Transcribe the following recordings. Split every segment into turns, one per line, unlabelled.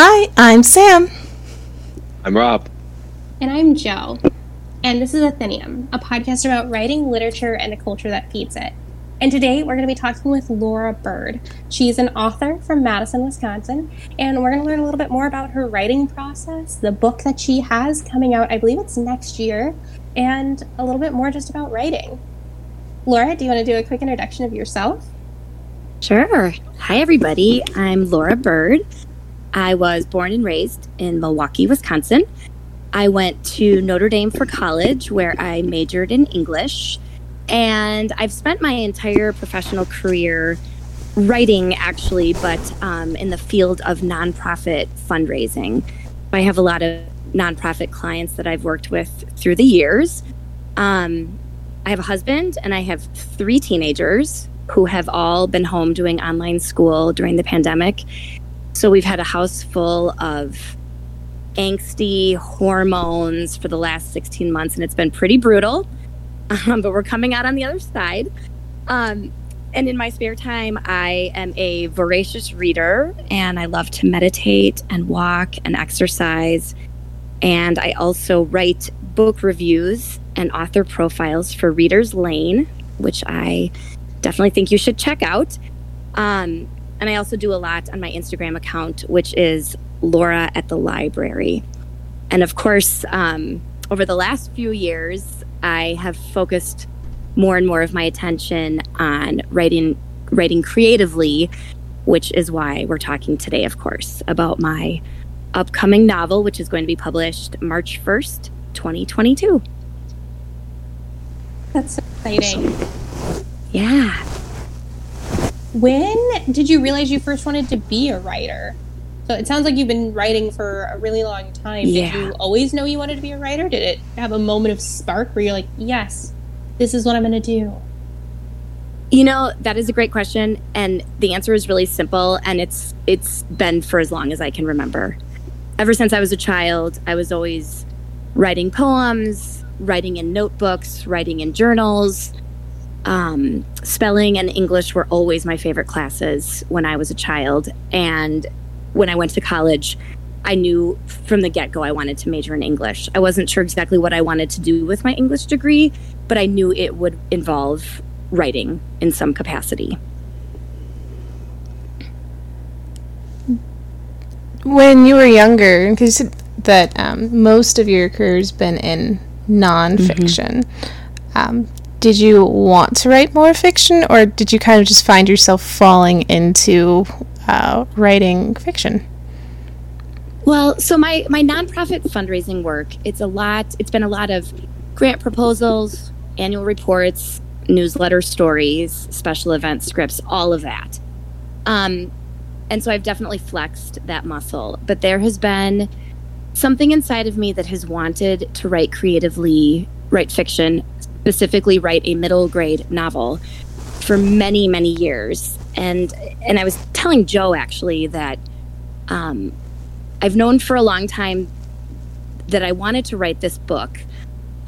Hi, I'm Sam.
I'm Rob.
And I'm Joe. And this is Athenium, a podcast about writing, literature, and the culture that feeds it. And today we're going to be talking with Laura Bird. She's an author from Madison, Wisconsin, and we're going to learn a little bit more about her writing process, the book that she has coming out, I believe it's next year, and a little bit more just about writing. Laura, do you want to do a quick introduction of yourself?
Sure. Hi, everybody. I'm Laura Bird. I was born and raised in Milwaukee, Wisconsin. I went to Notre Dame for college where I majored in English. And I've spent my entire professional career writing, actually, but um, in the field of nonprofit fundraising. I have a lot of nonprofit clients that I've worked with through the years. Um, I have a husband and I have three teenagers who have all been home doing online school during the pandemic. So we've had a house full of angsty hormones for the last 16 months, and it's been pretty brutal. Um, but we're coming out on the other side. Um, and in my spare time, I am a voracious reader and I love to meditate and walk and exercise. And I also write book reviews and author profiles for Reader's Lane, which I definitely think you should check out. Um, and I also do a lot on my Instagram account, which is Laura at the Library. And of course, um, over the last few years, I have focused more and more of my attention on writing writing creatively, which is why we're talking today, of course, about my upcoming novel, which is going to be published March 1st, 2022.
That's exciting.
Yeah.
When did you realize you first wanted to be a writer? So it sounds like you've been writing for a really long time.
Yeah.
Did you always know you wanted to be a writer? Did it have a moment of spark where you're like, yes, this is what I'm going to do?
You know, that is a great question and the answer is really simple and it's it's been for as long as I can remember. Ever since I was a child, I was always writing poems, writing in notebooks, writing in journals. Um, spelling and English were always my favorite classes when I was a child. And when I went to college, I knew from the get go I wanted to major in English. I wasn't sure exactly what I wanted to do with my English degree, but I knew it would involve writing in some capacity.
When you were younger, because that um, most of your career's been in nonfiction, um, did you want to write more fiction, or did you kind of just find yourself falling into uh, writing fiction?
Well, so my my nonprofit fundraising work, it's a lot. It's been a lot of grant proposals, annual reports, newsletter stories, special event scripts, all of that. Um, and so I've definitely flexed that muscle. But there has been something inside of me that has wanted to write creatively, write fiction, specifically write a middle grade novel for many, many years. And and I was telling Joe actually that um, I've known for a long time that I wanted to write this book.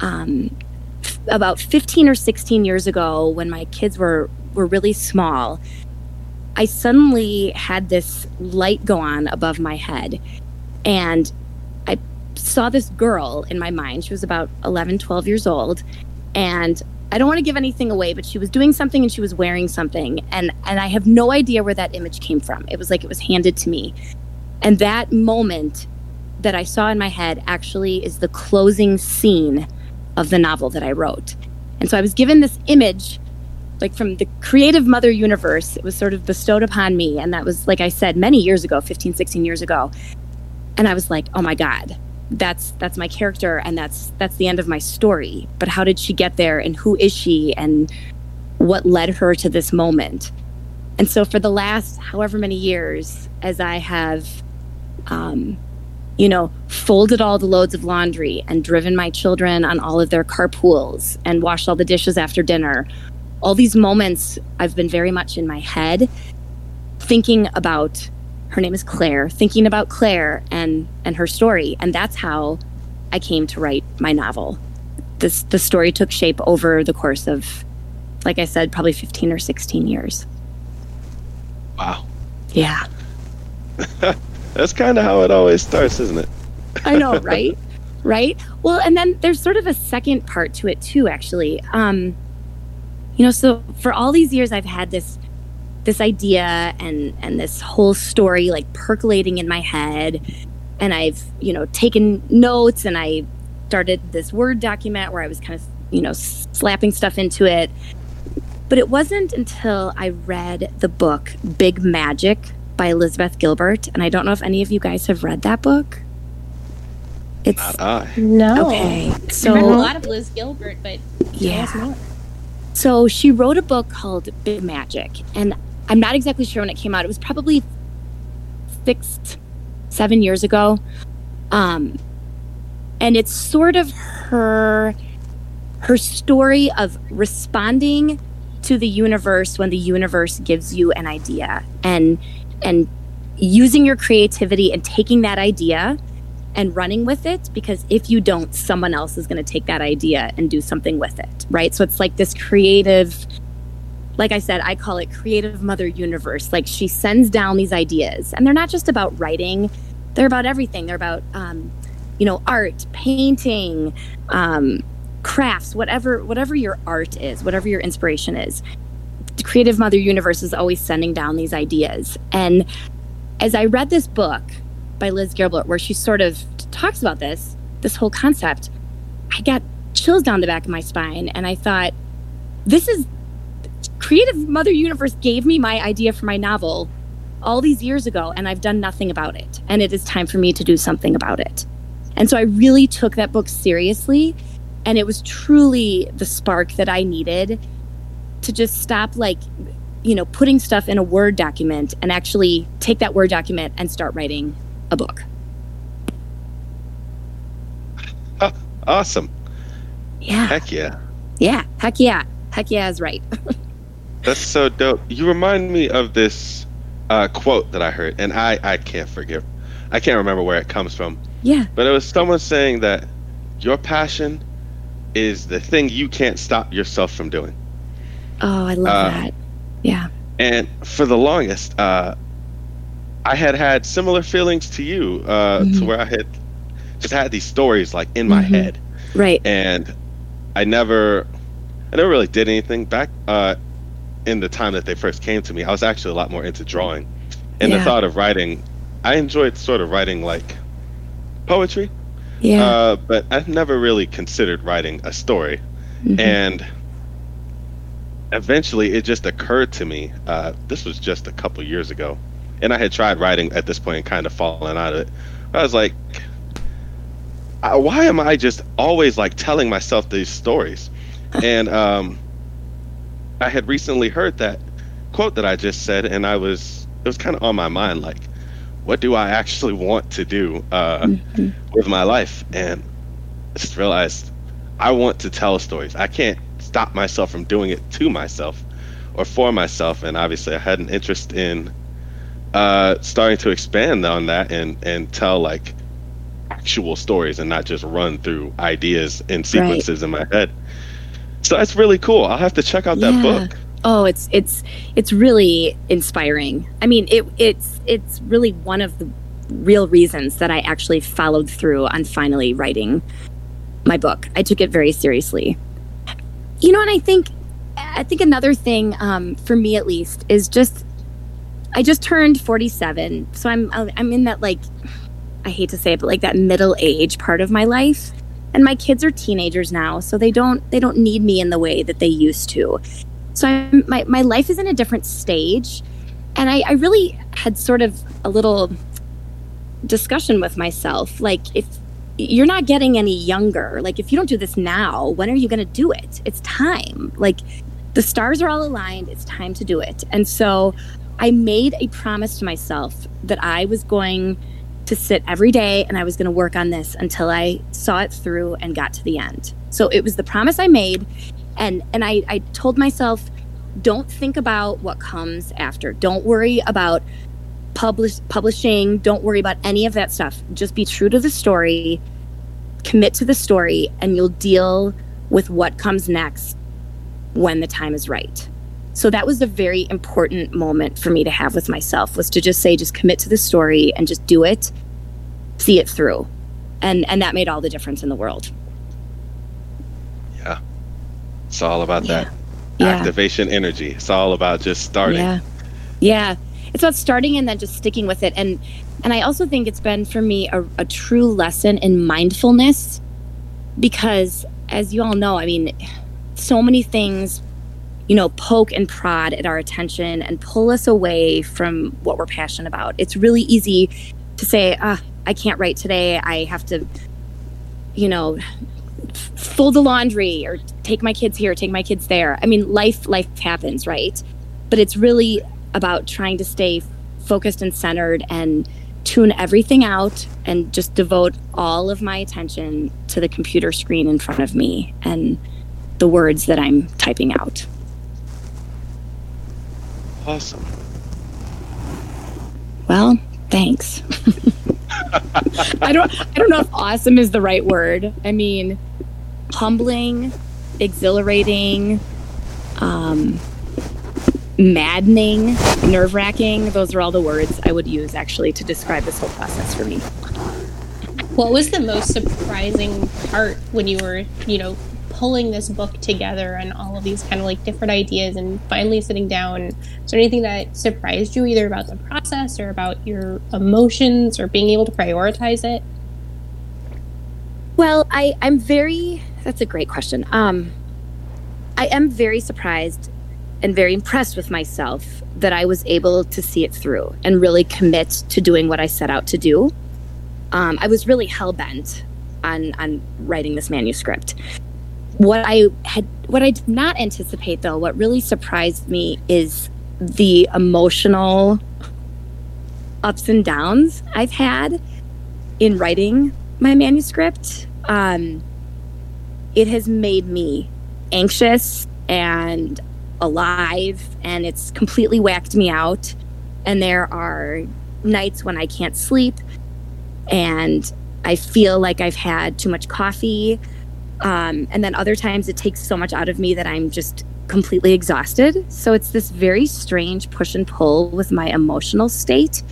Um, f- about 15 or 16 years ago, when my kids were were really small, I suddenly had this light go on above my head, and I saw this girl in my mind. She was about 11, 12 years old, and I don't want to give anything away, but she was doing something and she was wearing something, and and I have no idea where that image came from. It was like it was handed to me, and that moment that I saw in my head actually is the closing scene of the novel that I wrote. And so I was given this image, like from the creative mother universe. It was sort of bestowed upon me. And that was, like I said, many years ago, 15, 16 years ago. And I was like, oh my God, that's that's my character and that's that's the end of my story. But how did she get there and who is she and what led her to this moment? And so for the last however many years, as I have um, you know, folded all the loads of laundry and driven my children on all of their carpools and washed all the dishes after dinner. All these moments I've been very much in my head thinking about her name is Claire, thinking about Claire and and her story and that's how I came to write my novel. This the story took shape over the course of like I said probably 15 or 16 years.
Wow.
Yeah.
That's kind of how it always starts, isn't it?
I know, right? right? Well, and then there's sort of a second part to it too, actually. Um, you know, so for all these years, I've had this this idea and and this whole story like percolating in my head, and I've you know taken notes and I started this word document where I was kind of you know slapping stuff into it. But it wasn't until I read the book Big Magic by Elizabeth Gilbert, and I don't know if any of you guys have read that book.
It's not I.
No.
Okay.
So a lot of Liz Gilbert, but
yeah. So she wrote a book called Big Magic, and I'm not exactly sure when it came out. It was probably six, seven years ago. Um, and it's sort of her her story of responding to the universe when the universe gives you an idea and and using your creativity and taking that idea and running with it because if you don't someone else is going to take that idea and do something with it right so it's like this creative like i said i call it creative mother universe. Like she sends down these ideas and they're not just about writing. They're about everything. They're about um, you know art painting um, crafts whatever whatever your art is whatever your inspiration is. The creative mother universe is always sending down these ideas. And as i read this book by Liz Gilbert, where she sort of talks about this, this whole concept, I got chills down the back of my spine. And I thought, this is Creative Mother Universe gave me my idea for my novel all these years ago, and I've done nothing about it. And it is time for me to do something about it. And so I really took that book seriously. And it was truly the spark that I needed to just stop, like, you know, putting stuff in a Word document and actually take that Word document and start writing a book.
Oh, awesome.
Yeah.
Heck yeah.
Yeah. Heck yeah. Heck yeah is right.
That's so dope. You remind me of this uh, quote that I heard, and I, I can't forgive. I can't remember where it comes from.
Yeah.
But it was someone saying that your passion is the thing you can't stop yourself from doing.
Oh, I love uh, that. Yeah.
And for the longest, uh, I had had similar feelings to you, uh, mm-hmm. to where I had just had these stories like in my mm-hmm. head,
right?
And I never, I never really did anything back uh, in the time that they first came to me. I was actually a lot more into drawing, and yeah. the thought of writing, I enjoyed sort of writing like poetry,
yeah.
Uh, but I've never really considered writing a story, mm-hmm. and eventually it just occurred to me. Uh, this was just a couple years ago and I had tried writing at this point and kind of fallen out of it. I was like, why am I just always like telling myself these stories? and um, I had recently heard that quote that I just said, and I was it was kind of on my mind, like, what do I actually want to do uh, mm-hmm. with my life? And I just realized I want to tell stories. I can't stop myself from doing it to myself or for myself. And obviously, I had an interest in uh, starting to expand on that and and tell like actual stories and not just run through ideas and sequences right. in my head. So that's really cool. I'll have to check out that yeah. book.
Oh, it's it's it's really inspiring. I mean, it it's it's really one of the real reasons that I actually followed through on finally writing my book. I took it very seriously. You know, and I think I think another thing um, for me at least is just I just turned 47, so I'm I'm in that like I hate to say it, but like that middle age part of my life. And my kids are teenagers now, so they don't they don't need me in the way that they used to. So I'm, my my life is in a different stage, and I, I really had sort of a little discussion with myself, like if you're not getting any younger, like if you don't do this now, when are you going to do it? It's time. Like the stars are all aligned. It's time to do it. And so I made a promise to myself that I was going to sit every day and I was going to work on this until I saw it through and got to the end. So it was the promise I made and and I, I told myself don't think about what comes after. Don't worry about publish publishing, don't worry about any of that stuff. Just be true to the story, commit to the story and you'll deal with what comes next when the time is right. So that was a very important moment for me to have with myself was to just say just commit to the story and just do it, see it through. And and that made all the difference in the world.
Yeah. It's all about
Yeah.
that
Yeah.
activation energy. It's all about just starting.
Yeah. Yeah. It's about starting and then just sticking with it. And and I also think it's been for me a, a true lesson in mindfulness because as you all know, I mean, so many things, you know, poke and prod at our attention and pull us away from what we're passionate about. It's really easy to say, ah, I can't write today. I have to, you know, fold the laundry or take my kids here, take my kids there. I mean, life life happens, right? But it's really about trying to stay focused and centered and tune everything out and just devote all of my attention to the computer screen in front of me and the words that I'm typing out.
Awesome.
Well, thanks. I don't I don't know if awesome is the right word. I mean, humbling, exhilarating, um maddening, nerve-wracking. Those are all the words I would use actually to describe this whole process for me.
What was the most surprising part when you were, you know, pulling this book together and all of these kind of like different ideas and finally sitting down? Is there anything that surprised you either about the process or about your emotions or being able to prioritize it?
Well, I, I'm very, that's a great question. Um, I am very surprised and very impressed with myself that I was able to see it through and really commit to doing what I set out to do. Um, I was really hell bent on, on writing this manuscript. What I had, what I did not anticipate though, what really surprised me is the emotional ups and downs I've had in writing my manuscript. Um, it has made me anxious and alive, and it's completely whacked me out. And there are nights when I can't sleep, and I feel like I've had too much coffee. Um, and then other times it takes so much out of me that I'm just completely exhausted. So it's this very strange push and pull with my emotional state.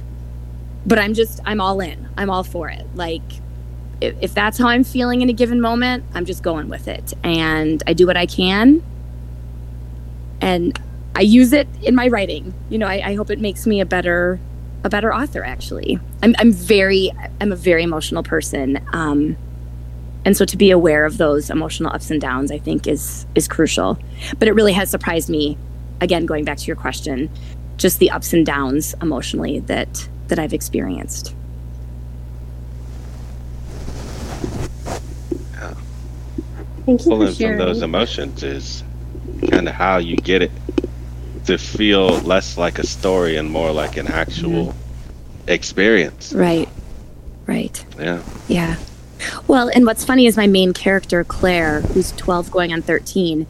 But I'm just, I'm all in. I'm all for it. Like, if, if that's how I'm feeling in a given moment, I'm just going with it. And I do what I can. And I use it in my writing. You know, I, I hope it makes me a better a better author actually. I'm I'm very I'm a very emotional person. Um and so to be aware of those emotional ups and downs I think is is crucial. But it really has surprised me again going back to your question just the ups and downs emotionally that that I've experienced.
Thank you
Pulling
for
from those emotions is kind of how you get it to feel less like a story and more like an actual
Mm-hmm.
experience.
Right. Right.
Yeah.
Yeah. Well, and what's funny is my main character, Claire, who's 12 going on 13,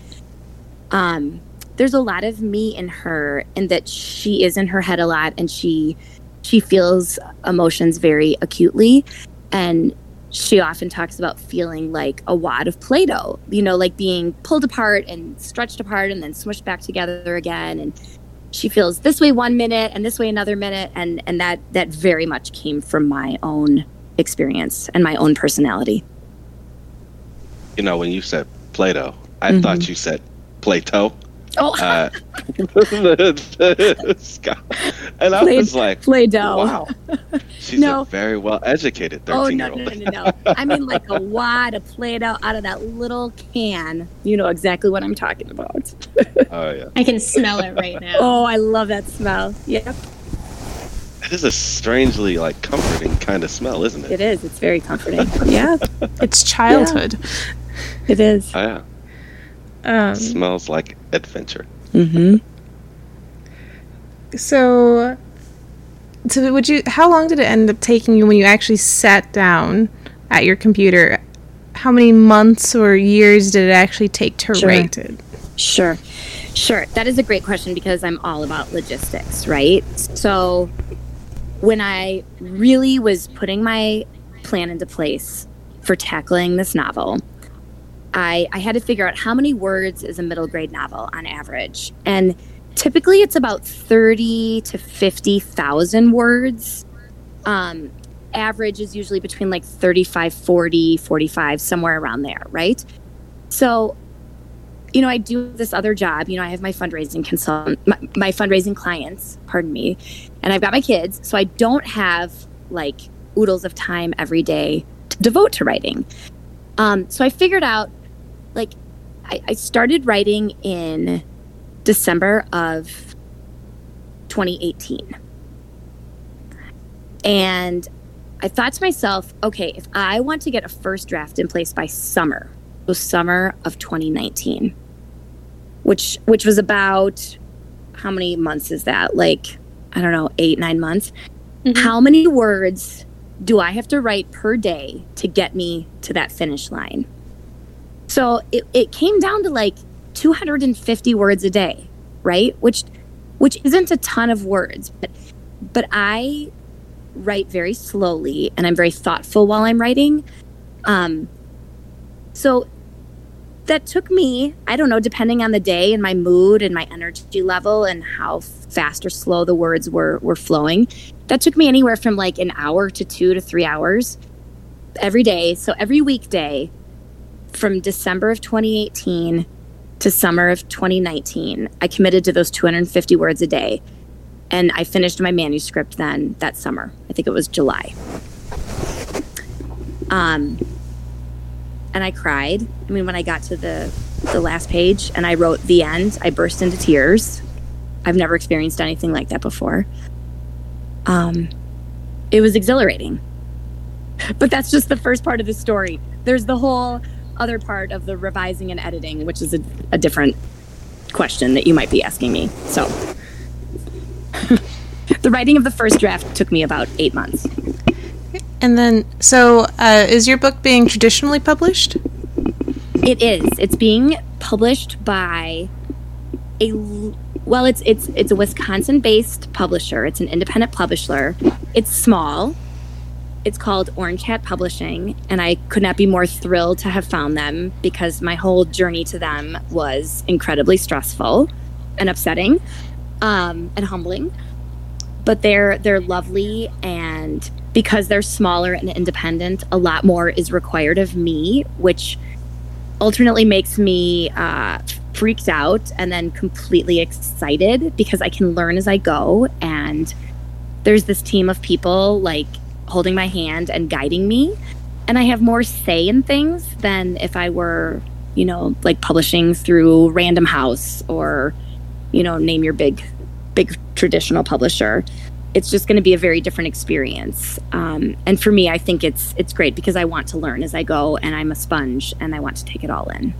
um, there's a lot of me in her and that she is in her head a lot and she she feels emotions very acutely. And she often talks about feeling like a wad of play-doh you know like being pulled apart and stretched apart and then smushed back together again. And she feels this way one minute and this way another minute. And and that that very much came from my own experience and my own personality
You know, when you said Play-Doh, I
Mhm.
thought you said Plato.
oh
Uh, Scott- and I
Play-
was like,
play-doh
wow. She's
No.
a very well educated
oh
13
no
year
no
old.
no no no i mean like a wad of play-doh out of that little can you know exactly what i'm talking about
Oh, yeah.
I can smell it right now.
oh i love that smell yep
It is a strangely like comforting kind of smell, isn't it?
it is it's very comforting yeah
It's childhood.
it is
Oh, yeah.
Um,
It smells like adventure.
mm-hmm
so, so would you? How long did it end up taking you when you actually sat down at your computer? How many months or years did it actually take to
Sure.
write it?
Sure. Sure. That is a great question because I'm all about logistics, right? So when I really was putting my plan into place for tackling this novel, I, I had to figure out how many words is a middle grade novel on average. And typically it's about 30 to 50,000 words. Um, average is usually between like 35, 40, 45, somewhere around there, right? So, you know, I do this other job. You know, I have my fundraising consultant, my, my fundraising clients, pardon me, and I've got my kids. So I don't have like oodles of time every day to devote to writing. Um, so I figured out, like, I, I started writing in December of 2018. And I thought to myself, okay, if I want to get a first draft in place by summer, so summer of 2019, which which was about how many months is that? Like, I don't know, eight, nine months. Mm-hmm. How many words do I have to write per day to get me to that finish line? So it, it came down to like 250 words a day, right? Which which isn't a ton of words, but but I write very slowly and I'm very thoughtful while I'm writing. Um, so that took me, I don't know, depending on the day and my mood and my energy level and how fast or slow the words were were flowing. That took me anywhere from like an hour to 2 to 3 hours every day. So every weekday from December of 2018 to summer of 2019, I committed to those 250 words a day. And I finished my manuscript then that summer. I think it was July. Um, and I cried. I mean, when I got to the the last page and I wrote the end, I burst into tears. I've never experienced anything like that before. Um, it was exhilarating. But that's just the first part of the story. There's the whole other part of the revising and editing, which is a, a different question that you might be asking me. So, the writing of the first draft took me about eight months.
And then, so uh, is your book being traditionally published?
It is. It's being published by a well, it's it's it's a Wisconsin-based publisher. It's an independent publisher. It's small. It's called Orange Hat Publishing, and I could not be more thrilled to have found them because my whole journey to them was incredibly stressful and upsetting um, and humbling. But they're they're lovely, and because they're smaller and independent, a lot more is required of me, which alternately makes me uh, freaked out and then completely excited because I can learn as I go. And there's this team of people like holding my hand and guiding me. And I have more say in things than if I were, you know, like publishing through Random House or, you know, name your big, big traditional publisher. It's just going to be a very different experience. Um, and for me, I think it's it's great because I want to learn as I go, and I'm a sponge, and I want to take it all in.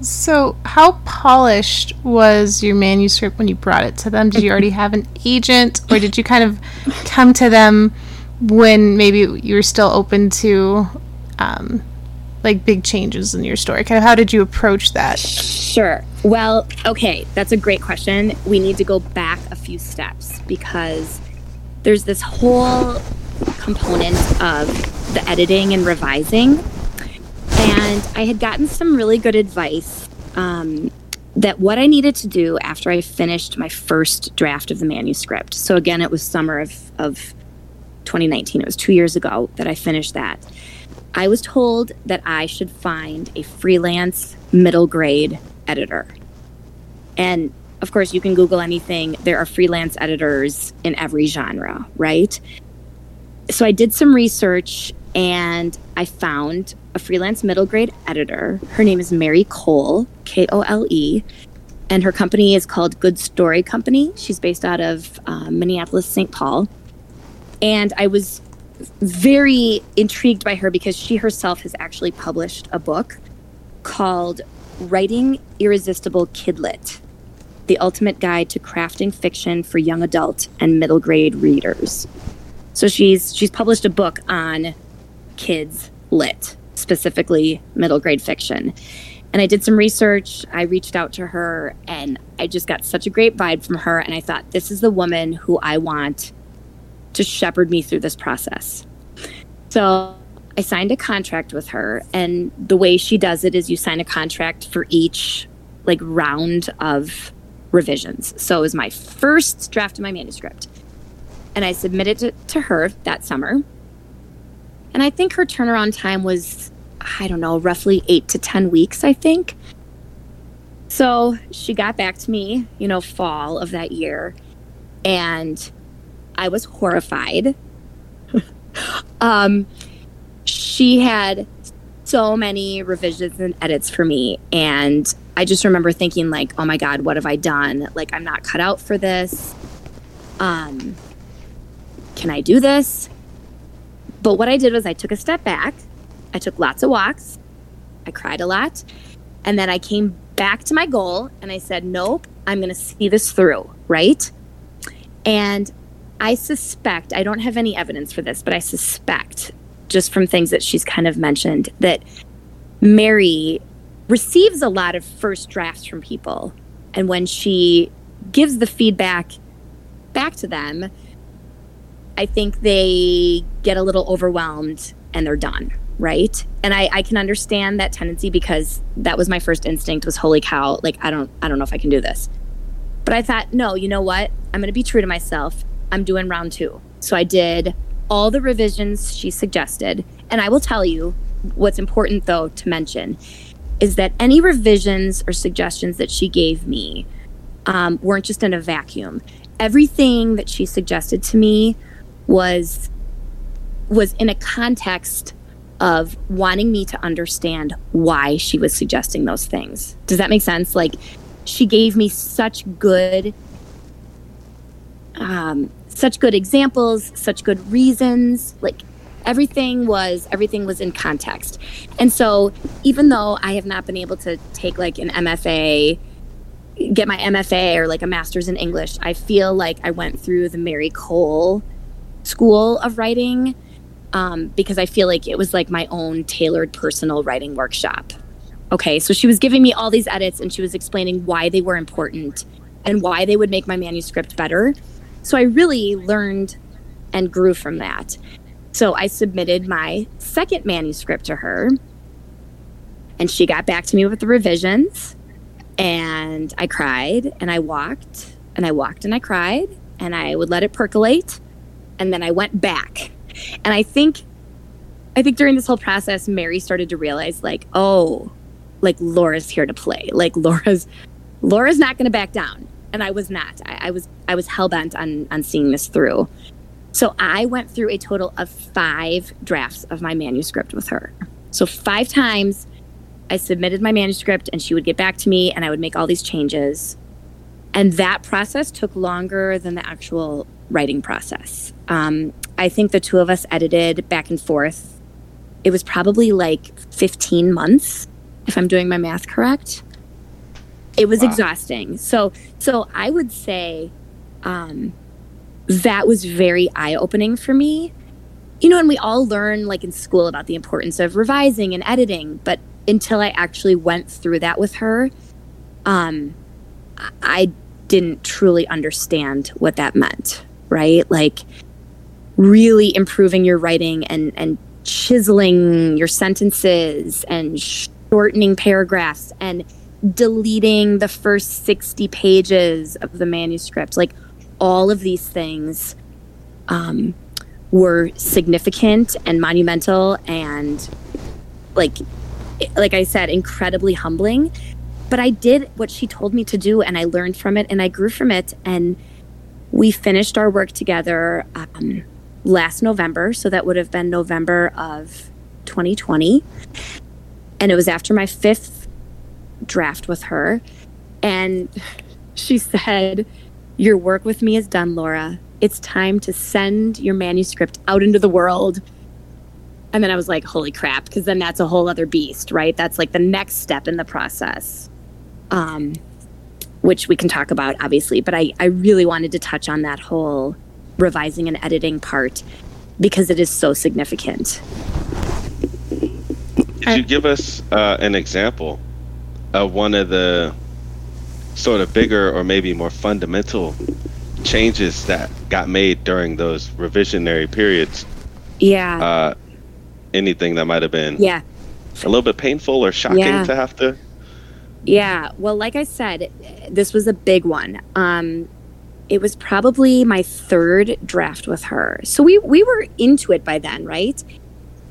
So, how polished was your manuscript when you brought it to them? Did you already have an agent, or did you kind of come to them when maybe you were still open to um, like big changes in your story? Kind of how did you approach that?
Sure. Well, okay, that's a great question. We need to go back a few steps because there's this whole component of the editing and revising. And I had gotten some really good advice um, that what I needed to do after I finished my first draft of the manuscript. So again, it was summer of, of 2019. It was two years ago that I finished that. I was told that I should find a freelance middle grade editor. And of course, you can Google anything. There are freelance editors in every genre, right? So I did some research and I found a freelance middle grade editor. Her name is Mary Kole, K O L E, and her company is called Good Story Company. She's based out of uh, Minneapolis, St. Paul. And I was very intrigued by her because she herself has actually published a book called Writing Irresistible Kidlit The Ultimate Guide to Crafting Fiction for Young Adult and Middle Grade Readers. So she's she's published a book on kids lit, specifically middle grade fiction. And I did some research. I reached out to her and I just got such a great vibe from her. And I thought, this is the woman who I want to shepherd me through this process. So I signed a contract with her, and the way she does it is you sign a contract for each like round of revisions. So it was my first draft of my manuscript. And I submitted it to her that summer. And I think her turnaround time was, I don't know, roughly eight to 10 weeks, I think. So she got back to me, you know, fall of that year. And I was horrified. um, she had so many revisions and edits for me. And I just remember thinking, like, oh my God, what have I done? Like, I'm not cut out for this. Um, can I do this? But what I did was I took a step back. I took lots of walks. I cried a lot. And then I came back to my goal and I said, nope, I'm going to see this through, right? And I suspect, I don't have any evidence for this, but I suspect just from things that she's kind of mentioned that Mary receives a lot of first drafts from people. And when she gives the feedback back to them, I think they get a little overwhelmed and they're done. Right. And I, I can understand that tendency because that was my first instinct was holy cow, like I don't I don't know if I can do this. But I thought, no, you know what? I'm gonna be true to myself. I'm doing round two. So I did all the revisions she suggested. And I will tell you what's important, though, to mention is that any revisions or suggestions that she gave me um, weren't just in a vacuum. Everything that she suggested to me was was in a context of wanting me to understand why she was suggesting those things. Does that make sense? Like she gave me such good um, such good examples, such good reasons. Like everything was everything was in context. And so even though I have not been able to take like an MFA get my MFA or like a master's in English, I feel like I went through the Mary Kole school of writing um, because I feel like it was like my own tailored personal writing workshop. Okay, so she was giving me all these edits and she was explaining why they were important and why they would make my manuscript better. So I really learned and grew from that. So I submitted my second manuscript to her, and she got back to me with the revisions. And I cried and I walked and I walked and I cried and I would let it percolate. And then I went back. And I think, I think during this whole process, Mary started to realize, like, oh, like Laura's here to play. Like Laura's, Laura's not going to back down and I was not. I, I was I was hell bent on on seeing this through. So I went through a total of five drafts of my manuscript with her. So five times I submitted my manuscript and she would get back to me and I would make all these changes. And that process took longer than the actual writing process. Um, I think the two of us edited back and forth. It was probably like 15 months, if I'm doing my math correct it was wow. exhausting. So so I would say um, that was very eye opening for me. You know, and we all learn like in school about the importance of revising and editing, but until I actually went through that with her, um, I didn't truly understand what that meant. Right, like really improving your writing and and chiseling your sentences and shortening paragraphs and deleting the first 60 pages of the manuscript. Like all of these things um, were significant and monumental and like like I said, incredibly humbling. But I did what she told me to do and I learned from it and I grew from it. And we finished our work together um, last November. So that would have been November of 2020. And it was after my fifth draft with her. And she said, Your work with me is done, Laura. It's time to send your manuscript out into the world. And then I was like, Holy crap, because then that's a whole other beast, right? That's like the next step in the process. Um, which we can talk about, obviously. But I, I really wanted to touch on that whole revising and editing part because it is so significant.
Could you give us uh, an example uh, one of the sort of bigger or maybe more fundamental changes that got made during those revisionary periods.
Yeah.
Uh, anything that might have been
yeah
a little bit painful or shocking yeah. to have to
Yeah. Well, like I said, this was a big one. Um, it was probably my third draft with her. So we we were into it by then, right?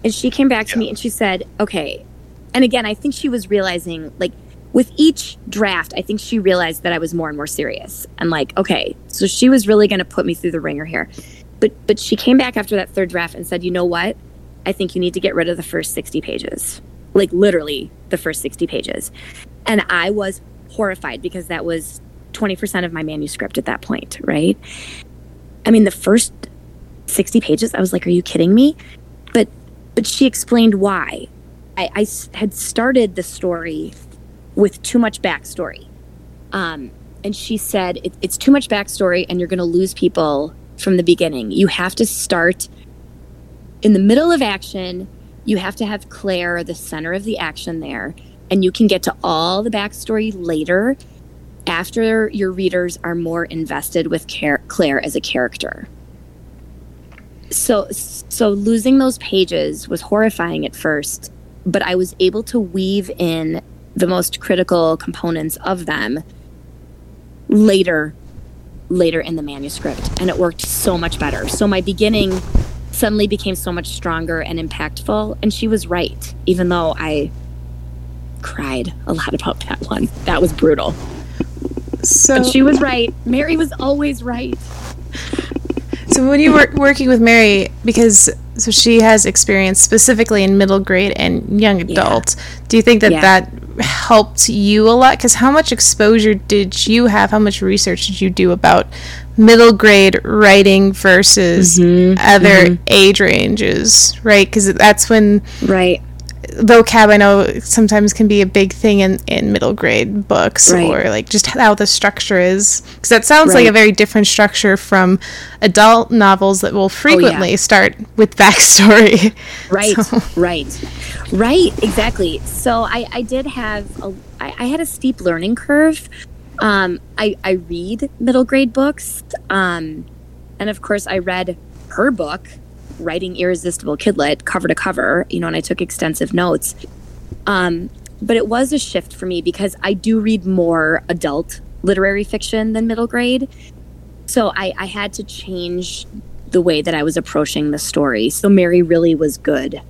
And she came back to yeah. me and she said, "Okay." And again, I think she was realizing like with each draft, I think she realized that I was more and more serious. And like, okay, so she was really going to put me through the ringer here. But but she came back after that third draft and said, "You know what? I think you need to get rid of the first 60 pages." Like literally the first 60 pages. And I was horrified because that was 20% of my manuscript at that point, right? I mean, the first 60 pages, I was like, are you kidding me? But but she explained why. I, I had started the story with too much backstory. Um, and she said, it, it's too much backstory and you're going to lose people from the beginning. You have to start in the middle of action. You have to have Claire the center of the action there. And you can get to all the backstory later after your readers are more invested with Claire as a character. So so losing those pages was horrifying at first, but I was able to weave in the most critical components of them later later in the manuscript and it worked so much better. So my beginning suddenly became so much stronger and impactful and she was right even though I cried a lot about that one. That was brutal. So but she was right. Mary was always right.
So when you were working with Mary, because so she has experience specifically in middle grade and young adult, yeah. do you think that yeah. that helped you a lot? Because how much exposure did you have? How much research did you do about middle grade writing versus mm-hmm. other mm-hmm. age ranges? Right, because that's when
right
vocab I know sometimes can be a big thing in, in middle grade books right. or like just how the structure is because that sounds right. like a very different structure from adult novels that will frequently oh, yeah. start with backstory.
Right, so. right, right, exactly. So I, I did have a, I, I had a steep learning curve. Um, I, I read middle grade books, um, and of course I read her book writing Irresistible Kidlit cover to cover, you know, and I took extensive notes. Um, but it was a shift for me because I do read more adult literary fiction than middle grade. So I, I had to change the way that I was approaching the story. So Mary really was good,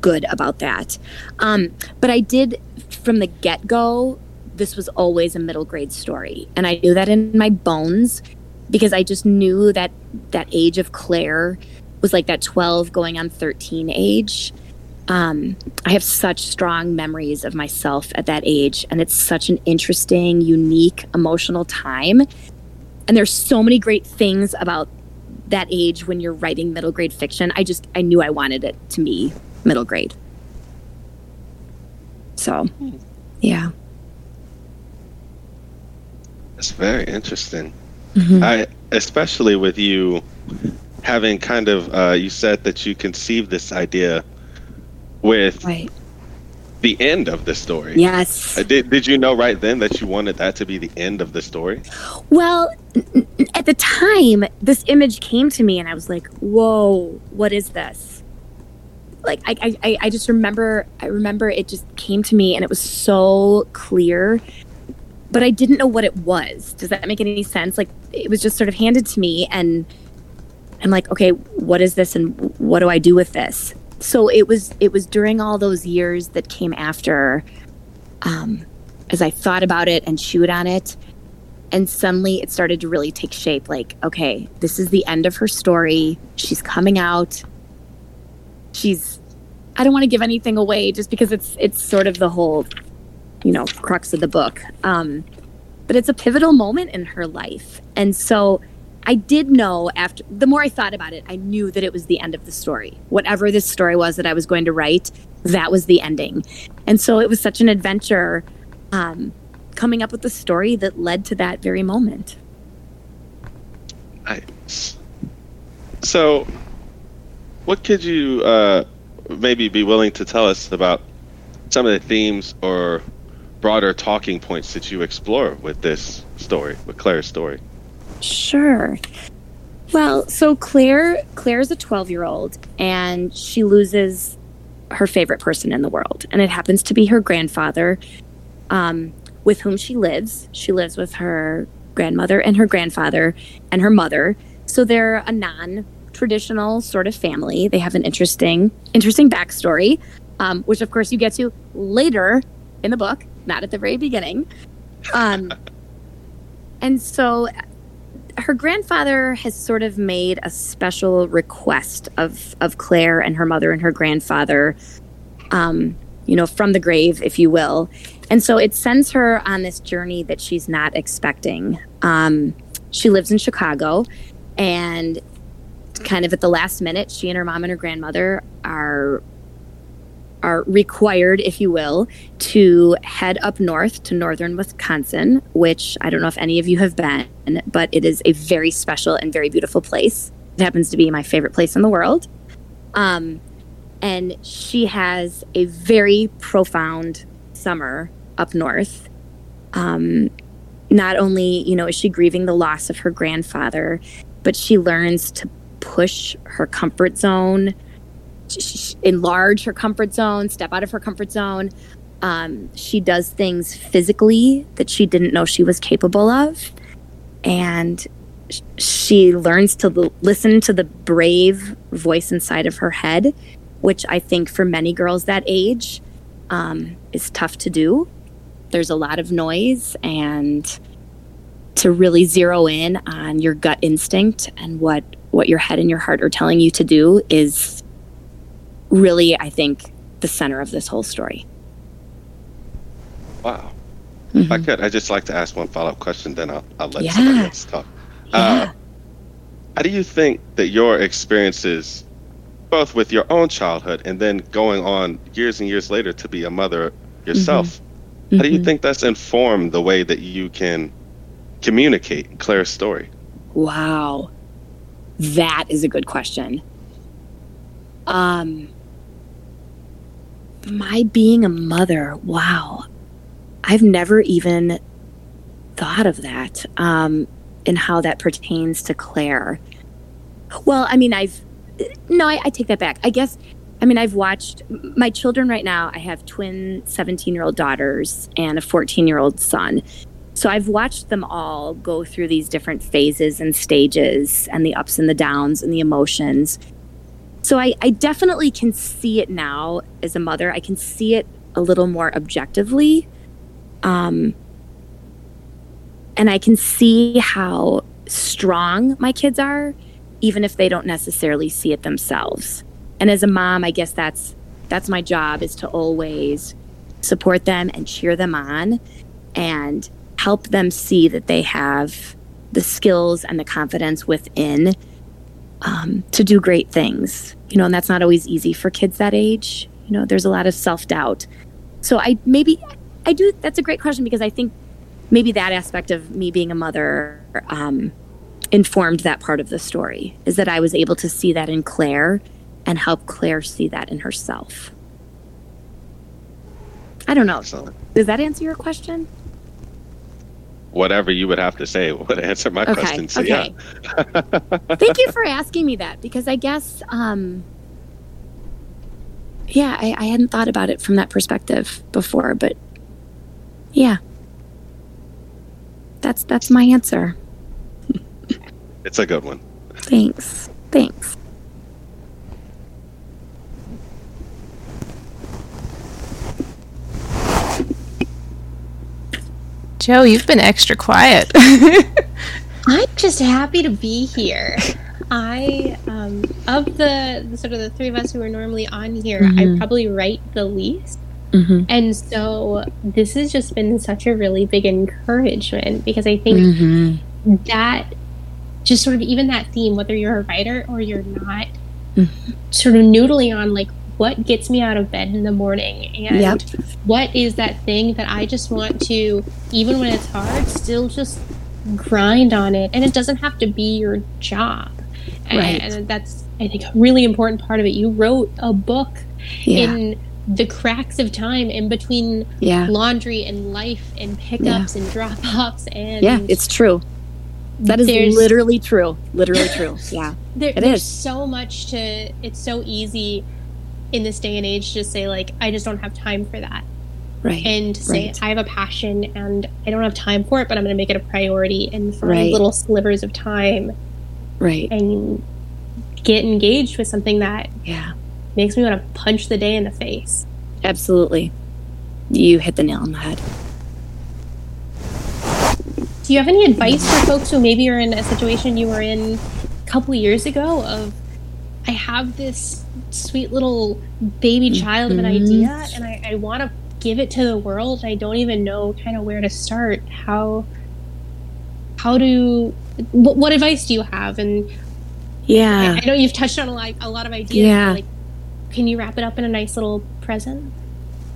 good about that. Um, but I did, from the get go, this was always a middle grade story. And I knew that in my bones because I just knew that that age of Claire was like that 12 going on 13 age. Um, I have such strong memories of myself at that age, and it's such an interesting, unique, emotional time. And there's so many great things about that age when you're writing middle grade fiction. I just I knew I wanted it to be middle grade. So, yeah.
It's very interesting. Mm-hmm. I especially with you having kind of uh, you said that you conceived this idea with right. the end of the story.
Yes.
Uh, did Did you know right then that you wanted that to be the end of the story?
Well, at the time, this image came to me, and I was like, "Whoa, what is this?" Like I, I, I just remember, I remember it just came to me, and it was so clear but I didn't know what it was. Does that make any sense? Like it was just sort of handed to me and I'm like, okay, what is this and what do I do with this? So it was it was during all those years that came after um, as I thought about it and chewed on it. And suddenly it started to really take shape. Like okay this is the end of her story. She's coming out. She's i don't want to give anything away just because it's it's sort of the whole you know crux of the book. Um but it's a pivotal moment in her life. And so I did know after the more I thought about it, I knew that it was the end of the story. Whatever this story was that I was going to write, that was the ending. And so it was such an adventure um, coming up with the story that led to that very moment.
Nice. So, what could you uh, maybe be willing to tell us about some of the themes or broader talking points that you explore with this story, with Claire's story?
Sure. Well, so Claire Claire is a 12-year-old and she loses her favorite person in the world and it happens to be her grandfather. um, with whom she lives. She lives with her grandmother and her grandfather and her mother. So they're a non traditional sort of family. They have an interesting, interesting backstory, um, which of course you get to later in the book, not at the very beginning. Um, and so her grandfather has sort of made a special request of of Claire and her mother and her grandfather, um, you know, from the grave, if you will. And so it sends her on this journey that she's not expecting. Um, she lives in Chicago, and kind of at the last minute, she and her mom and her grandmother are are required, if you will, to head up north to northern Wisconsin, which I don't know if any of you have been, but it is a very special and very beautiful place. It happens to be my favorite place in the world. Um, and she has a very profound summer up north. Um, not only, you know, is she grieving the loss of her grandfather, but she learns to push her comfort zone enlarge her comfort zone, step out of her comfort zone. Um, she does things physically that she didn't know she was capable of. And she learns to l- listen to the brave voice inside of her head, which I think for many girls that age um, is tough to do. There's a lot of noise, and to really zero in on your gut instinct and what what your head and your heart are telling you to do is really, I think, the center of this whole story.
Wow. Mm-hmm. If I could, I'd just like to ask one follow up question, then I'll, I'll let
yeah.
somebody else talk. Yeah. Uh, how do you think that your experiences, both with your own childhood and then going on years and years later to be a mother yourself, mm-hmm. how do you mm-hmm. think that's informed the way that you can communicate Claire's story?
Wow. That is a good question. Um, my being a mother, wow. I've never even thought of that um, and how that pertains to Claire. Well, I mean, I've, no, I, I take that back. I guess, I mean, I've watched my children right now. I have twin 17 year old daughters and a 14 year old son. So I've watched them all go through these different phases and stages and the ups and the downs and the emotions. So I, I definitely can see it now as a mother. I can see it a little more objectively. Um, and I can see how strong my kids are, even if they don't necessarily see it themselves. And as a mom, I guess that's that's my job is to always support them and cheer them on and help them see that they have the skills and the confidence within um, to do great things. You know, and that's not always easy for kids that age. You know, there's a lot of self doubt. So I maybe I do. That's a great question because I think maybe that aspect of me being a mother um, informed that part of the story is that I was able to see that in Claire and help Claire see that in herself. I don't know. Does that answer your question?
Whatever you would have to say would answer my okay. question. So, okay.
Yeah. Thank you for asking me that because I guess, um, yeah, I, I hadn't thought about it from that perspective before, but yeah, that's that's my answer.
it's a good one.
Thanks. Thanks.
Joe, you've been extra quiet.
I'm just happy to be here. I, um, of the, the, sort of the three of us who are normally on here, mm-hmm. I probably write the least. Mm-hmm. And so this has just been such a really big encouragement because I think mm-hmm. that just sort of even that theme, whether you're a writer or you're not, mm-hmm. sort of noodling on like what gets me out of bed in the morning and yep. what is that thing that I just want to, even when it's hard, still just grind on it. And it doesn't have to be your job. Right. And, that's, I think, a really important part of it. You wrote a book yeah. in the cracks of time in between yeah. laundry and life and pickups yeah. and drop offs and
yeah it's true that is literally true literally true yeah
there, there's is. so much to it's so easy in this day and age just say like I just don't have time for that.
Right.
and say
right.
I have a passion and I don't have time for it, but I'm going to make it a priority and find
Right.
little slivers of time
right.
and get engaged with something that
Yeah.
makes me want to punch the day in the face.
Absolutely. You hit the nail on the head.
Do you have any advice for folks who maybe are in a situation you were in a couple years ago of I have this sweet little baby child of an
Mhm.
idea and I, I want to give it to the world I don't even know kind of where to start. How how do what, what advice do you have? And
Yeah.
I, I know you've touched on a lot, a lot of ideas.
Yeah.
Like, can you wrap it up in a nice little present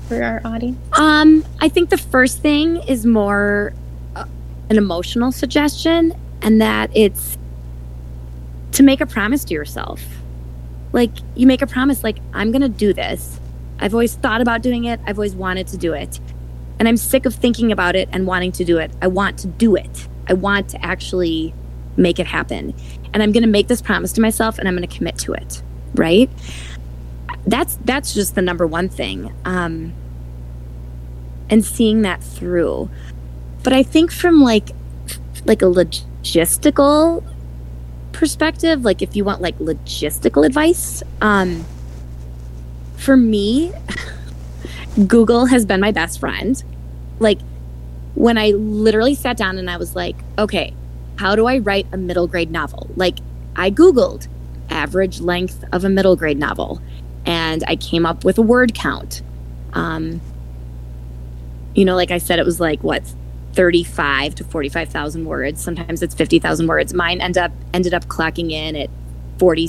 for our audience?
Um, I think the first thing is more uh, an emotional suggestion, and that it's to make a promise to yourself. Like, you make a promise, like, I'm to do this. I've always thought about doing it, I've always wanted to do it. And I'm sick of thinking about it and wanting to do it. I want to do it. I want to actually make it happen. And I'm to make this promise to myself and I'm to commit to it. Right? That's that's just the number one thing. Um and seeing that through. But I think from like like a logistical perspective, like if you want like logistical advice, um for me, Google has been my best friend. Like when I literally sat down and I was like, okay, how do I write a middle grade novel? Like I Googled average length of a middle grade novel and I came up with a word count. Um, you know, like I said, it was like what, 35 to 45,000 words. Sometimes it's 50,000 words. Mine end up ended up clocking in at 40,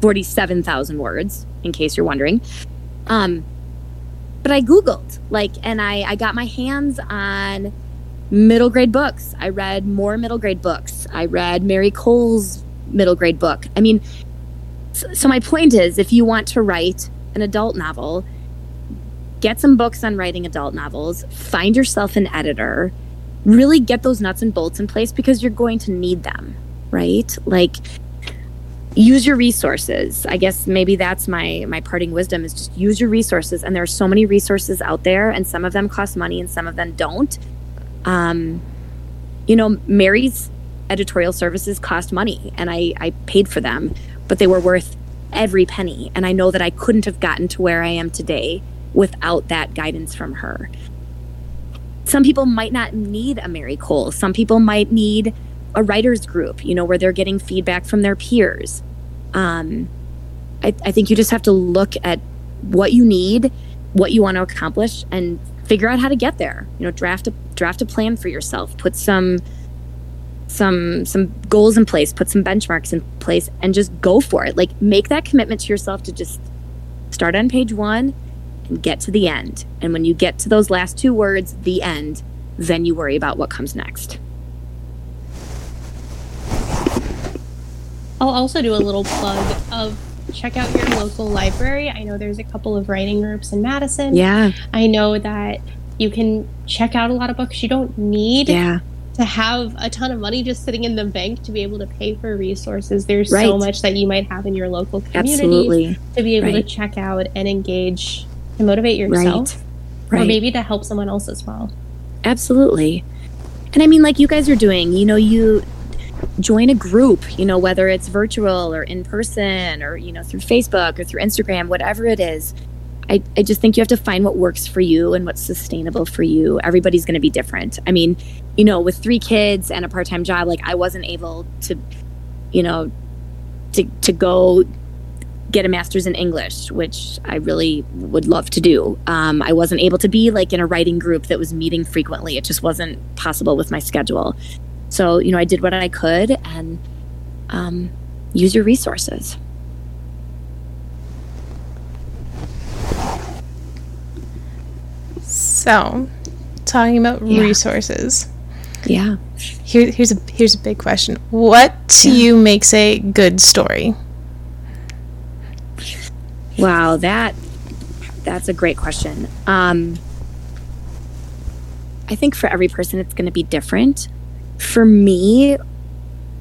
47,000 words, in case you're wondering. Um, but I Googled, like, and I, I got my hands on middle grade books. I read more middle grade books. I read Mary Kole's middle grade book. I mean, so, so my point is if you want to write an adult novel, get some books on writing adult novels, find yourself an editor, really get those nuts and bolts in place because you're going to need them, right? Like use your resources. I guess maybe that's my my parting wisdom is just use your resources and there are so many resources out there and some of them cost money and some of them don't. Um you know, Mary's editorial services cost money and I I paid for them, but they were worth every penny and I know that I couldn't have gotten to where I am today without that guidance from her. Some people might not need a Mary Kole. Some people might need a writers group, you know, where they're getting feedback from their peers. Um, I, I think you just have to look at what you need, what you want to accomplish, and figure out how to get there. You know, draft a draft a plan for yourself. Put some some some goals in place. Put some benchmarks in place, and just go for it. Like make that commitment to yourself to just start on page one and get to the end. And when you get to those last two words, the end, then you worry about what comes next.
I'll also do a little plug of check out your local library. I know there's a couple of writing groups in Madison.
Yeah.
I know that you can check out a lot of books. You don't need
Yeah.
to have a ton of money just sitting in the bank to be able to pay for resources. There's
Right.
so much that you might have in your local community
Absolutely.
to be able
Right.
to check out and engage to motivate yourself
Right.
or maybe to help someone else as well.
Absolutely. And I mean, like you guys are doing, you know, you join a group, you know, whether it's virtual or in person or, you know, through Facebook or through Instagram, whatever it is. I, I just think you have to find what works for you and what's sustainable for you. Everybody's going to be different. I mean, you know, with three kids and a part time job, like I wasn't able to, you know, to, to go get a master's in English, which I really would love to do. Um, I wasn't able to be like in a writing group that was meeting frequently. It just wasn't possible with my schedule. So, you know, I did what I could and um, use your resources.
So, talking about
Yeah.
resources.
Yeah.
Here, here's a here's a big question. What to
Yeah.
you makes a good story?
Wow, that that's a great question. Um, I think for every person it's going to be different. For me,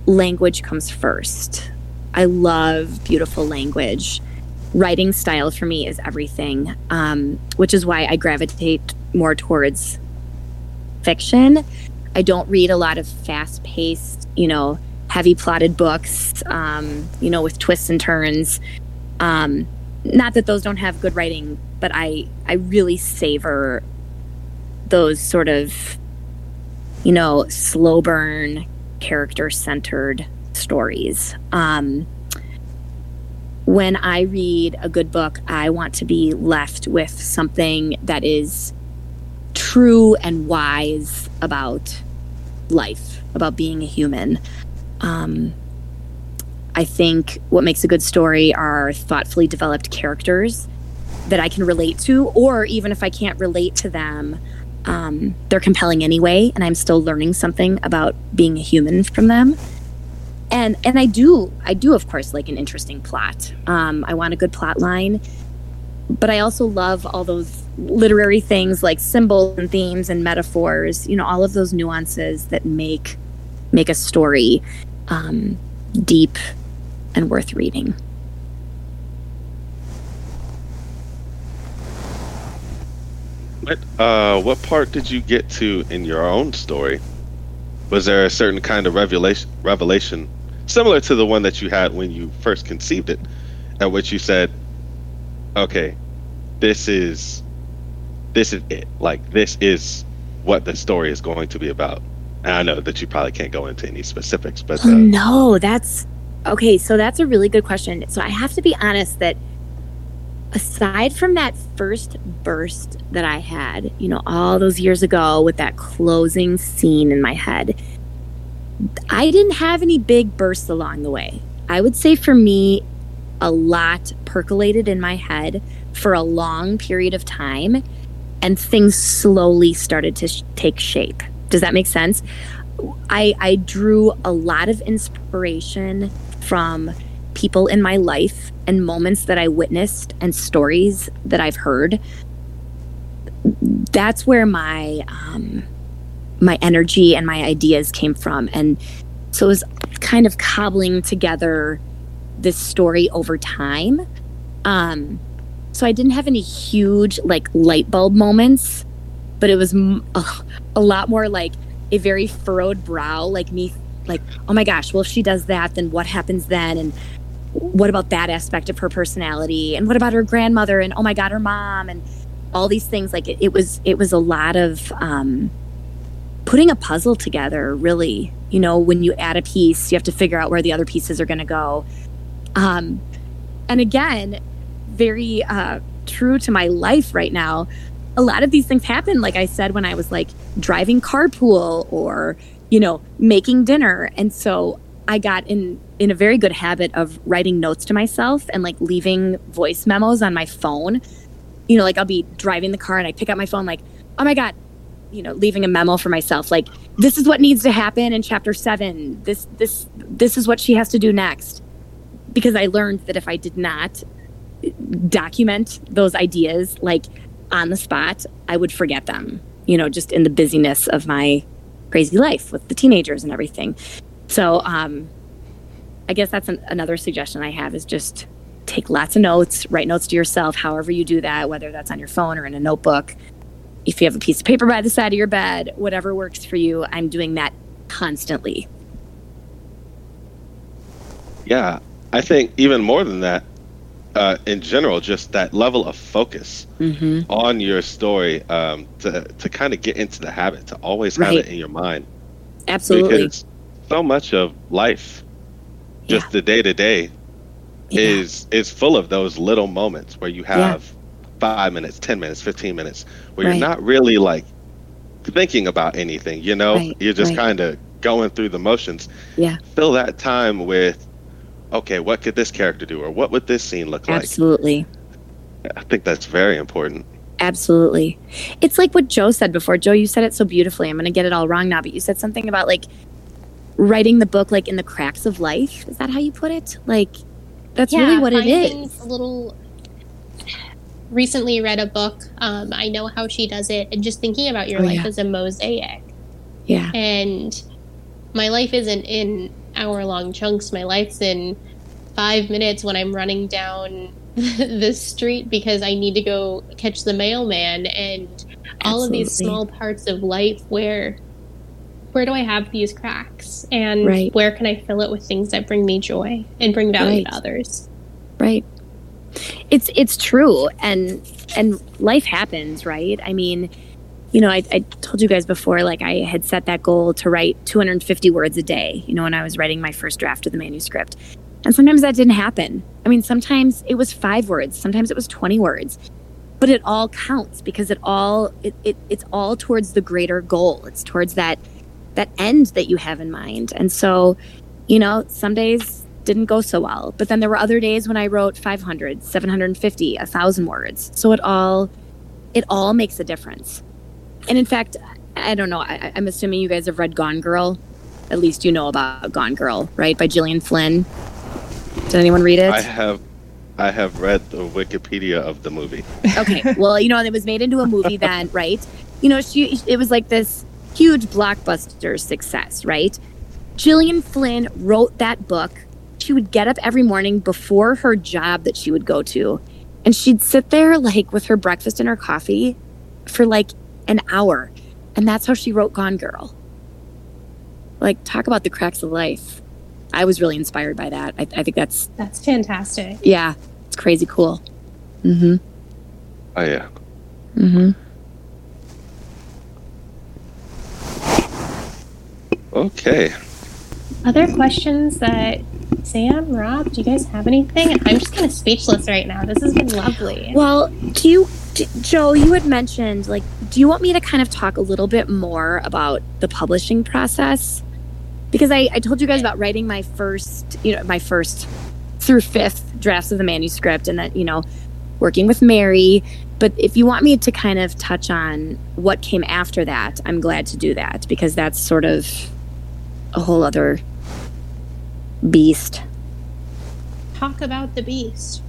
language comes first. I love beautiful language. writing style for me is everything, um, which is why I gravitate more towards fiction. I don't read a lot of fast paced, you know, heavy plotted books, um, you know, with twists and turns. Um, not that those don't have good writing, but I, I really savor those sort of, you know, slow burn, character centered stories. Um, when I read a good book, I want to be left with something that is true and wise about life, about being a human. Um, I think what makes a good story are thoughtfully developed characters that I can relate to, or even if I can't relate to them, um, they're compelling anyway, and I'm still learning something about being a human from them and and I do I do of course like an interesting plot. Um, I want a good plot line, but I also love all those literary things like symbols and themes and metaphors. You know, all of those nuances that make make a story um, deep and worth reading.
What uh, what part did you get to in your own story? Was there a certain kind of revelation revelation similar to the one that you had when you first conceived it, at which you said, "Okay, this is this is it. Like this is what the story is going to be about." And I know that you probably can't go into any specifics, but
uh, no, that's okay. So that's a really good question. So I have to be honest that aside from that first burst that I had, you know, all those years ago with that closing scene in my head I didn't have any big bursts along the way. I would say for me, a lot percolated in my head for a long period of time, and things slowly started to sh- take shape. Does that make sense? I, I drew a lot of inspiration from people in my life and moments that I witnessed and stories that I've heard. That's where my um, my energy and my ideas came from. And so it was kind of cobbling together this story over time. Um, so I didn't have any huge like light bulb moments, but it was a lot more like a very furrowed brow, like me, like, oh my gosh, well, if she does that, then what happens then? And what about that aspect of her personality? And what about her grandmother? And oh my God, her mom? And all these things. Like it, it was, it was a lot of, um, putting a puzzle together, really. You know, when you add a piece, you have to figure out where the other pieces are going to go. Um, and again, very uh, true to my life right now. A lot of these things happen, like I said, when I was like driving carpool or, you know, making dinner. And so I got in in a very good habit of writing notes to myself and like leaving voice memos on my phone. You know, like I'll be driving the car and I pick up my phone like, "Oh my god, you know leaving a memo for myself like this is what needs to happen in chapter 7 this this this is what she has to do next because i learned that if i did not document those ideas like on the spot i would forget them you know just in the busyness of my crazy life with the teenagers and everything so um i guess that's an, another suggestion i have is just take lots of notes write notes to yourself however you do that whether that's on your phone or in a notebook if you have a piece of paper by the side of your bed, whatever works for you, I'm doing that constantly.
Yeah, I think even more than that, uh, in general, just that level of focus mm-hmm. on your story um, to to kind of get into the habit to always have it in your mind.
Absolutely,
because so much of life, just yeah. the day to day, is is full of those little moments where you have yeah five minutes, 10 minutes, 15 minutes, where right. you're not really like thinking about anything, you know? Right. You're just right. kind of going through the motions.
Yeah.
Fill that time with, okay, what could this character do? Or what would this scene look
like? Absolutely.
I think that's very important.
Absolutely. It's like what Joe said before. Joe, you said it so beautifully. I'm going to get it all wrong now, but you said something about like writing the book like in the cracks of life. Is that how you put it? Like, that's yeah, really what it is.
A little recently read a book. Um, I know how she does it, and just thinking about your oh, life yeah. as a mosaic.
Yeah.
And my life isn't in hour long chunks. My life's in five minutes when I'm running down the street because I need to go catch the mailman and all of these small parts of life where where do I have these cracks and
Right.
where can I fill it with things that bring me joy and bring value
Right.
to others?
Right. It's it's true and and life happens, right? I mean, you know, I, I told you guys before, like I had set that goal to write 250 words a day, you know, when I was writing my first draft of the manuscript. And sometimes that didn't happen. I mean, sometimes it was five words, sometimes it was 20 words. But it all counts because it all it, it it's all towards the greater goal. It's towards that that end that you have in mind. And so, you know, some days didn't go so well. But then there were other days when I wrote 500, 750, 1000 words. So it all it all makes a difference. And in fact, I don't know, I, I'm assuming you guys have read Gone Girl. At least you know about Gone Girl, right? By Gillian Flynn. Did anyone read it?
I have, I have read the Wikipedia of the movie.
okay well you know it was made into a movie then right you know she it was like this huge blockbuster success right Gillian Flynn wrote that book she would get up every morning before her job that she would go to and she'd sit there like with her breakfast and her coffee for like an hour. And that's how she wrote Gone Girl. Like talk about the cracks of life. I was really inspired by that. I, I think that's
That's fantastic.
yeah it's crazy cool. Mm-hmm.
Oh yeah.
mm-hmm.
Okay.
Other questions that Sam, Rob, do you guys have anything? I'm just kind of speechless right now. This has been lovely.
Well, do you, Joe, you had mentioned, like, do you want me to kind of talk a little bit more about the publishing process? Because I, I told you guys about writing my first, you know, my first through fifth drafts of the manuscript and that, you know, working with Mary. But if you want me to kind of touch on what came after that, I'm glad to do that because that's sort of a whole other beast.
Talk about the beast.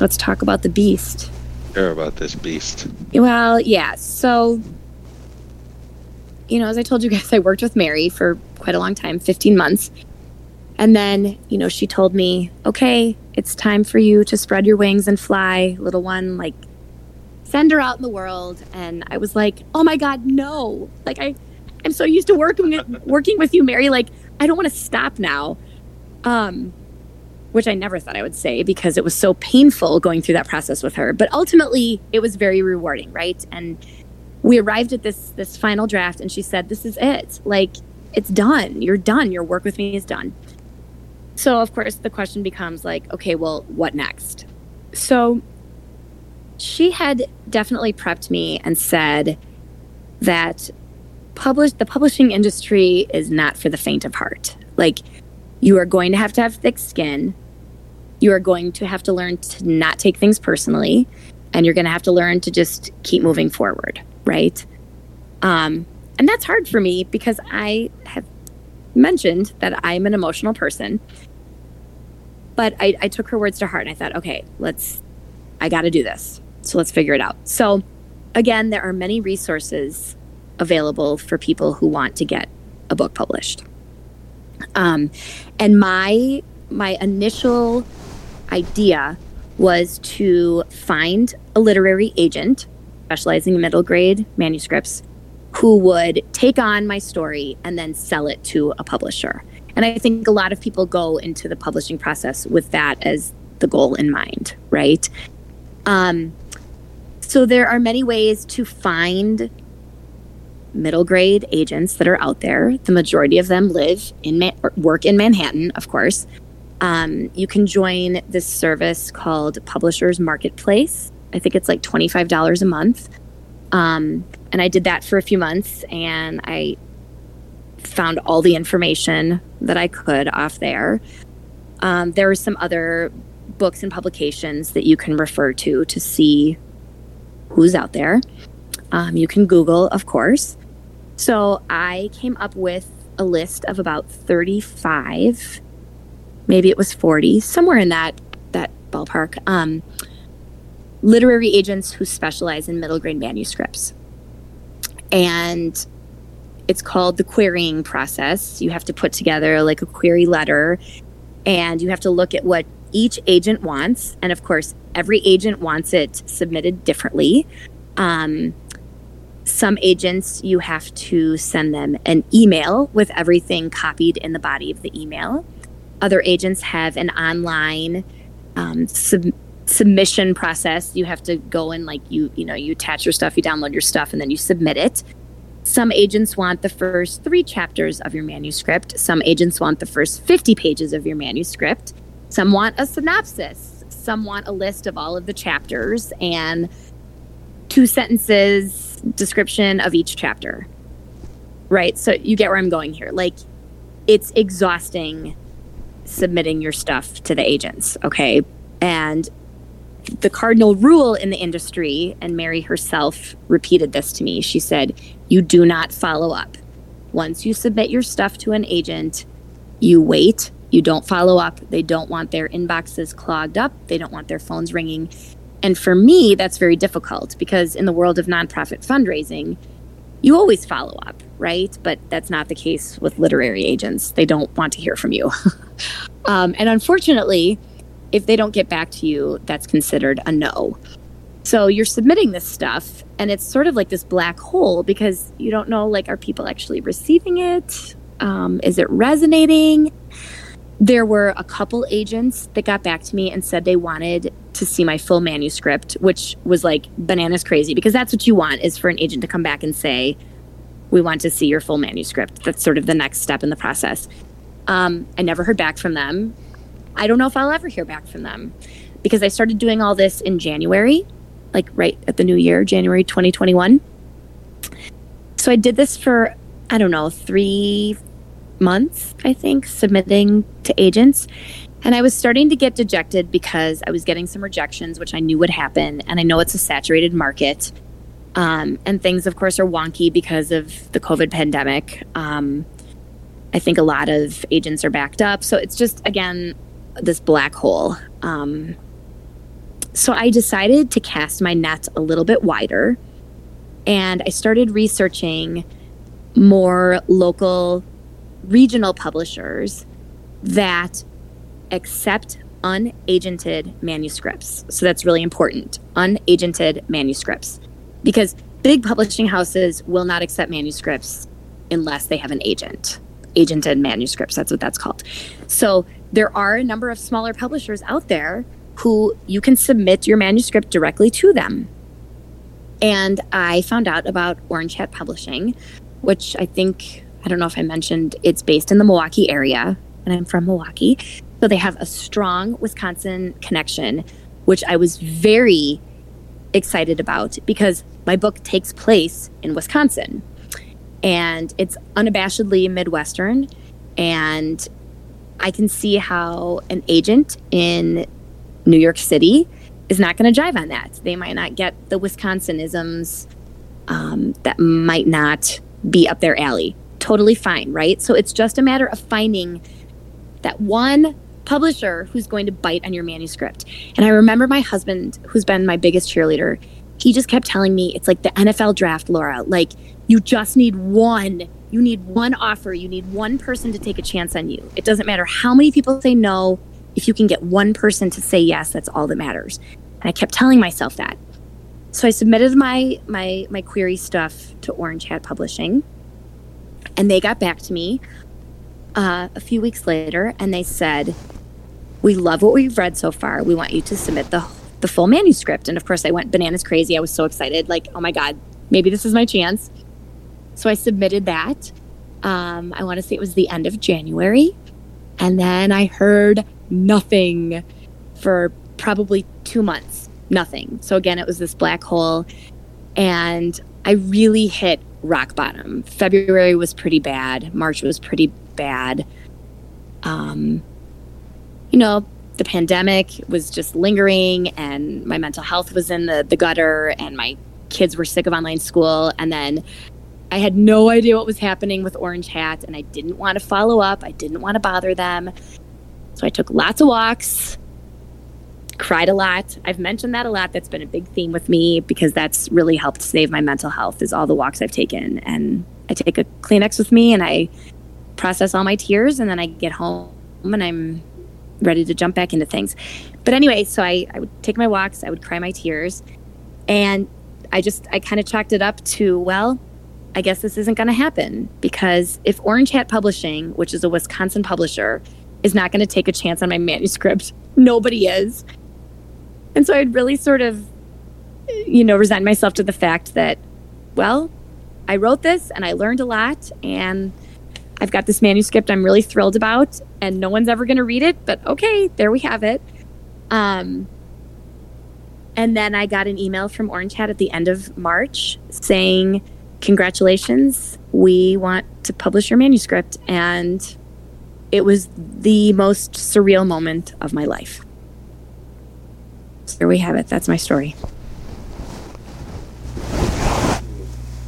Let's talk about the beast.
Hear about this beast.
Well, yeah. So, you know, as I told you guys, I worked with Mary for quite a long time 15 months. And then, you know, she told me, okay, it's time for you to spread your wings and fly, little one. Like, send her out in the world. And I was like, oh my God, no. Like, I, I'm so used to working, working with you, Mary. Like, I don't want to stop now. Um, which I never thought I would say because it was so painful going through that process with her. But ultimately, it was very rewarding, right? And we arrived at this this final draft, and she said, "This is it. Like, it's done. You're done. Your work with me is done." So, of course, the question becomes like, okay, well, what next? So, she had definitely prepped me and said that publish the publishing industry is not for the faint of heart. Like you are going to have to have thick skin. You are going to have to learn to not take things personally, and you're going to have to learn to just keep moving forward, right? Um, and that's hard for me because I have mentioned that I'm an emotional person. But I, I took her words to heart and I thought, okay, let's, I got to do this. So let's figure it out. So, again, there are many resources available for people who want to get a book published. Um, and my my initial idea was to find a literary agent specializing in middle grade manuscripts who would take on my story and then sell it to a publisher. And I think a lot of people go into the publishing process with that as the goal in mind, right? Um, so there are many ways to find middle grade agents that are out there. The majority of them live in Ma- work in Manhattan, of course. Um, you can join this service called Publishers Marketplace. I think it's like twenty five dollars a month. Um, and I did that for a few months, and I found all the information that I could off there. Um, there are some other books and publications that you can refer to to see who's out there. Um, you can Google, of course. So I came up with a list of about 35, maybe it was 40, somewhere in that that ballpark. Um, literary agents who specialize in middle grade manuscripts, and it's called the querying process. You have to put together like a query letter, and you have to look at what each agent wants, and of course, every agent wants it submitted differently. Um, some agents, you have to send them an email with everything copied in the body of the email. Other agents have an online um, sub- submission process. You have to go and like you, you know, you attach your stuff, you download your stuff, and then you submit it. Some agents want the first three chapters of your manuscript. Some agents want the first 50 pages of your manuscript. Some want a synopsis. Some want a list of all of the chapters and two sentences description of each chapter. Right? So you get where I'm going here. Like, it's exhausting submitting your stuff to the agents, okay? And the cardinal rule in the industry, and Mary herself repeated this to me. She said, You do not follow up. Once you submit your stuff to an agent, you wait, you don't follow up. They don't want their inboxes clogged up, they don't want their phones ringing. And for me, that's very difficult because in the world of nonprofit fundraising, you always follow up, right? But that's not the case with literary agents. They don't want to hear from you. um, and unfortunately, if they don't get back to you, that's considered a no. So you're submitting this stuff, and it's sort of like this black hole because you don't know, like, are people actually receiving it? Um, is it resonating? There were a couple agents that got back to me and said they wanted to see my full manuscript, which was like bananas crazy because that's what you want is for an agent to come back and say, "We want to see your full manuscript." That's sort of the next step in the process. Um, I never heard back from them. I don't know if I'll ever hear back from them because I started doing all this in January, like right at the new year, January 2021. So I did this for, I don't know, three months, I think, submitting to agents. And I was starting to get dejected because I was getting some rejections, which I knew would happen. And I know it's a saturated market. Um, and things, of course, are wonky because of the COVID pandemic. Um, I think a lot of agents are backed up. So it's just, again, this black hole. Um, so I decided to cast my net a little bit wider. And I started researching more local regional publishers that accept unagented manuscripts. So that's really important. Unagented manuscripts. Because big publishing houses will not accept manuscripts unless they have an agent. Agented manuscripts, that's what that's called. So there are a number of smaller publishers out there who you can submit your manuscript directly to them. And I found out about Orange Hat Publishing, which I think I don't know if I mentioned it's based in the Milwaukee area, and I'm from Milwaukee. So they have a strong Wisconsin connection, which I was very excited about because my book takes place in Wisconsin and it's unabashedly Midwestern. And I can see how an agent in New York City is not going to jive on that. They might not get the Wisconsinisms um, that might not be up their alley totally fine, right? So it's just a matter of finding that one publisher who's going to bite on your manuscript. And I remember my husband, who's been my biggest cheerleader, he just kept telling me it's like the NFL draft, Laura. Like you just need one. You need one offer. You need one person to take a chance on you. It doesn't matter how many people say no. If you can get one person to say yes, that's all that matters. And I kept telling myself that. So I submitted my my my query stuff to Orange Hat Publishing and they got back to me uh, a few weeks later and they said, We love what we've read so far. We want you to submit the, the full manuscript. And of course, I went bananas crazy. I was so excited. Like, oh my God, maybe this is my chance. So I submitted that. Um, I want to say it was the end of January. And then I heard nothing for probably two months. Nothing. So again, it was this black hole. And I really hit rock bottom. February was pretty bad. March was pretty bad. Um, you know, the pandemic was just lingering, and my mental health was in the, the gutter, and my kids were sick of online school. And then I had no idea what was happening with Orange Hat, and I didn't want to follow up. I didn't want to bother them. So I took lots of walks cried a lot. I've mentioned that a lot. That's been a big theme with me because that's really helped save my mental health is all the walks I've taken. And I take a Kleenex with me and I process all my tears and then I get home and I'm ready to jump back into things. But anyway, so I, I would take my walks, I would cry my tears, and I just I kind of chalked it up to well, I guess this isn't going to happen because if Orange Hat Publishing, which is a Wisconsin publisher, is not going to take a chance on my manuscript, nobody is. And so I'd really sort of, you know, resign myself to the fact that, well, I wrote this and I learned a lot and I've got this manuscript I'm really thrilled about and no one's ever going to read it, but okay, there we have it. Um, and then I got an email from Orange Hat at the end of March saying, Congratulations, we want to publish your manuscript. And it was the most surreal moment of my life. So there we have it. That's my story.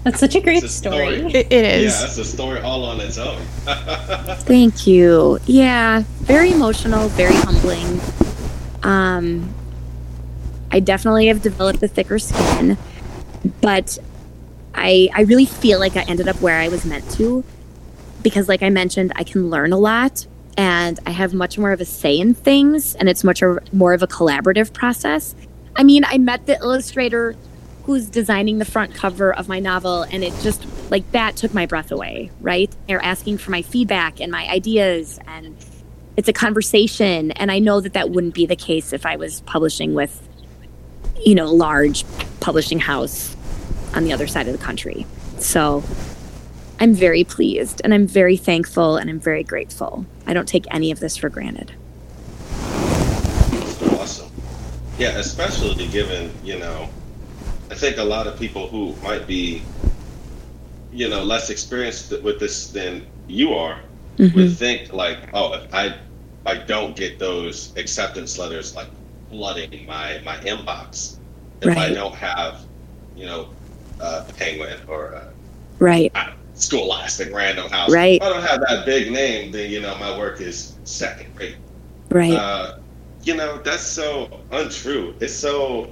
That's such a great
a
story.
story.
It, it
Yeah, that's a story all on its own.
Thank you. Yeah, very emotional, very humbling. Um, I definitely have developed a thicker skin, but I I really feel like I ended up where I was meant to because, like I mentioned, I can learn a lot and I have much more of a say in things, and it's much more of a collaborative process. I mean, I met the illustrator who's designing the front cover of my novel and it just like that took my breath away right? They're asking for my feedback and my ideas and it's a conversation and i know that that wouldn't be the case if i was publishing with you know a large publishing house on the other side of the country. So i'm very pleased and i'm very thankful and i'm very grateful i don't take any of this for granted
awesome. Yeah, especially given, you know, I think a lot of people who might be, you know, less experienced with this than you are
Mhm.
would think like, oh, if I I don't get those acceptance letters like flooding my my inbox, if I don't have, you know, uh, Penguin or uh,
right
I Scholastic Random House,
Right.
if I don't have that big name, then you know my work is second rate.
right
Uh, you know, that's so untrue. It's so,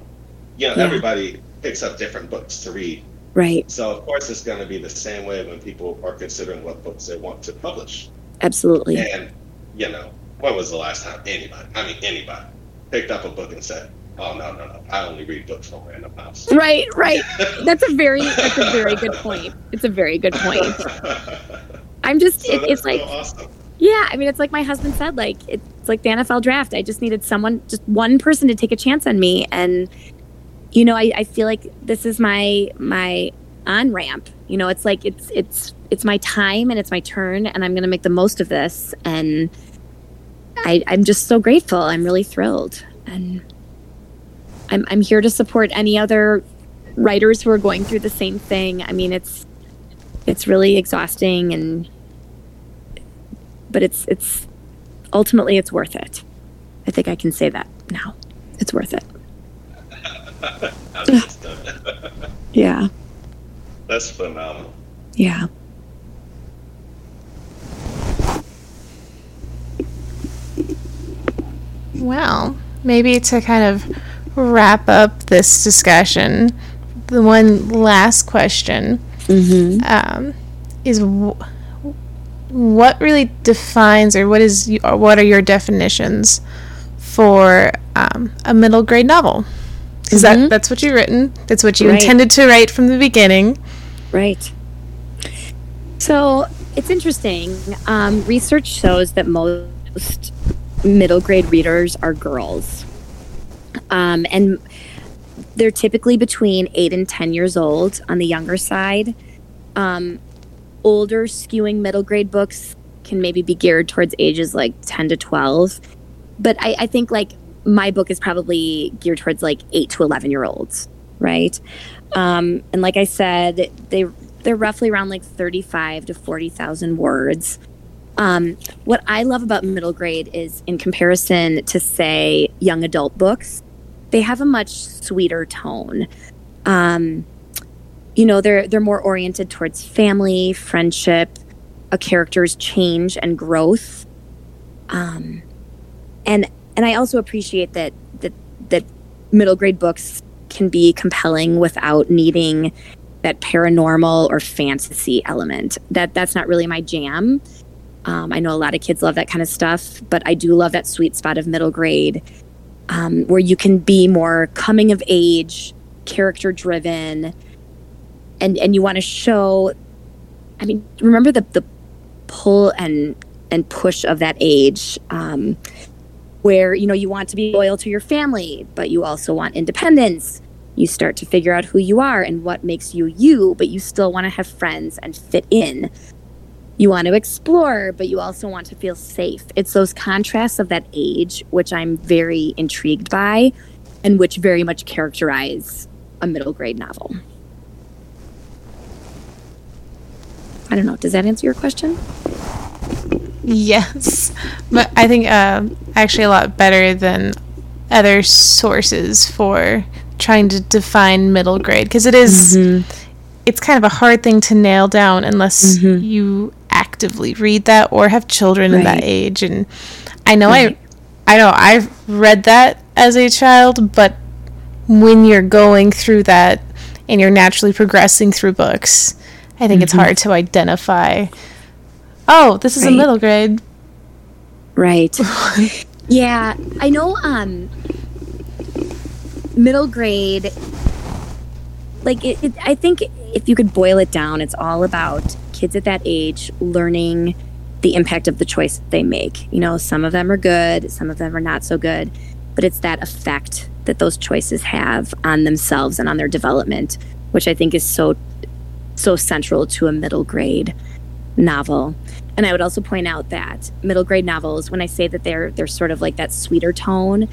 you know,
Yeah.
everybody picks up different books to read.
right
So, of course, it's going to be the same way when people are considering what books they want to publish.
absolutely
And, you know, when was the last time anybody, I mean, anybody, picked up a book and said, oh, no, no, no, I only read books from Random House?
right right that's a very that's a very good point it's a very good point i'm just
so
it, it's like
awesome.
Yeah, I mean, it's like my husband said, like it's like the NFL draft. I just needed someone, just one person to take a chance on me, and you know, I, I feel like this is my my on ramp. You know, it's like it's it's it's my time and it's my turn, and I'm going to make the most of this. And I I'm just so grateful. I'm really thrilled, and I'm I'm here to support any other writers who are going through the same thing. I mean, it's it's really exhausting and but it's it's ultimately it's worth it. I think I can say that now. It's worth it. Yeah.
That's phenomenal.
Yeah.
Well, maybe to kind of wrap up this discussion, the one last question
Mm-hmm.
um, is w- what really defines, or what is, or what are your definitions for um, a middle grade novel? Because
Mhm.
that that's what you've written. That's what you
Right.
intended to write from the beginning.
Right. So it's interesting. Um, research shows that most middle grade readers are girls. Um, and they're typically between eight and 10 years old on the younger side. Um, older, skewing middle grade books can maybe be geared towards ages like 10 to 12. But I, I think like my book is probably geared towards like 8 to 11 year olds, right? Um, and like I said, they they're roughly around like 35 to 40,000 words. Um, what I love about middle grade is in comparison to say young adult books, they have a much sweeter tone. Um, you know, they're they're more oriented towards family, friendship, a character's change and growth. Um, and and I also appreciate that that that middle grade books can be compelling without needing that paranormal or fantasy element. That that's not really my jam. Um, I know a lot of kids love that kind of stuff, but I do love that sweet spot of middle grade um, where you can be more coming of age, character driven, and and you want to show. I mean, remember the the pull and and push of that age. Um, where you know you want to be loyal to your family but you also want independence you start to figure out who you are and what makes you you but you still want to have friends and fit in you want to explore but you also want to feel safe. It's those contrasts of that age which i'm very intrigued by and which very much characterize a middle grade novel. I don't know. Does that answer your question?
Yes, but I think uh, actually a lot better than other sources for trying to define middle grade because it is-
Mm-hmm.
it's kind of a hard thing to nail down unless
Mhm.
you actively read that or have children in that age and I know
Right.
I I know I've read that as a child but when you're going through that and you're naturally progressing through books I think it's hard to identify oh this is a
Mm-hmm.
Middle grade
Right. yeah, I know um middle grade like it, it, I think if you could boil it down, it's all about kids at that age learning the impact of the choice they make. You know, some of them are good, some of them are not so good, but it's that effect that those choices have on themselves and on their development, which I think is so so central to a middle grade novel. And I would also point out that middle grade novels, when I say that they're they're sort of like that sweeter tone,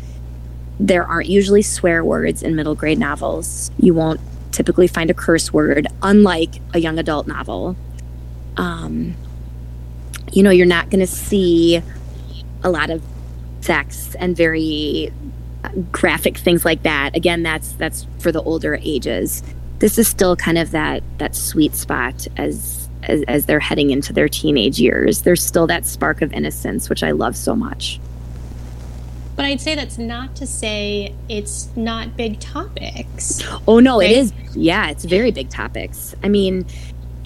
there aren't usually swear words in middle grade novels. You won't typically find a curse word, unlike a young adult novel. Um, you know, you're not going to see a lot of sex and very uh, graphic things like that. Again, that's that's for the older ages. This is still kind of that that sweet spot as as, as they're heading into their teenage years. There's still that spark of innocence, which I love so much.
But I'd say that's not to say it's not big topics.
Oh no,
Right?
it is. Yeah, it's very big topics. I mean,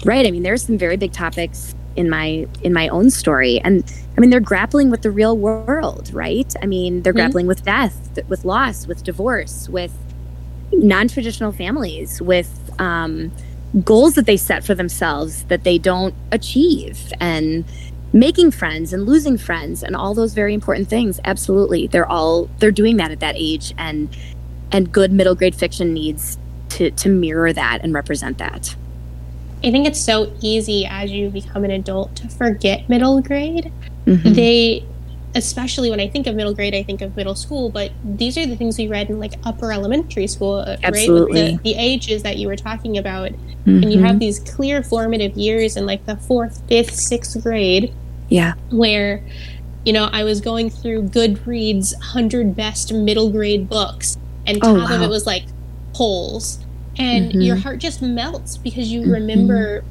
right? I mean, there's some very big topics in my in my own story, and I mean, they're grappling with the real world, right? I mean, they're
Mhm.
grappling with death, with loss, with divorce, with non-traditional families, with um, goals that they set for themselves that they don't achieve, and making friends and losing friends and all those very important things absolutely they're all they're doing that at that age and and good middle grade fiction needs to to mirror that and represent that
I think it's so easy as you become an adult to forget middle grade.
Mhm.
They, especially when I think of middle grade, I think of middle school, but these are the things we read in like upper elementary school, right?
Absolutely.
With the, the ages that you were talking about. And you
Mhm.
have these clear formative years in like the fourth, fifth, sixth grade
yeah
where you know i was going through goodreads 100 best middle grade books and
Oh,
top of it was like polls and
Mhm.
your heart just melts because you remember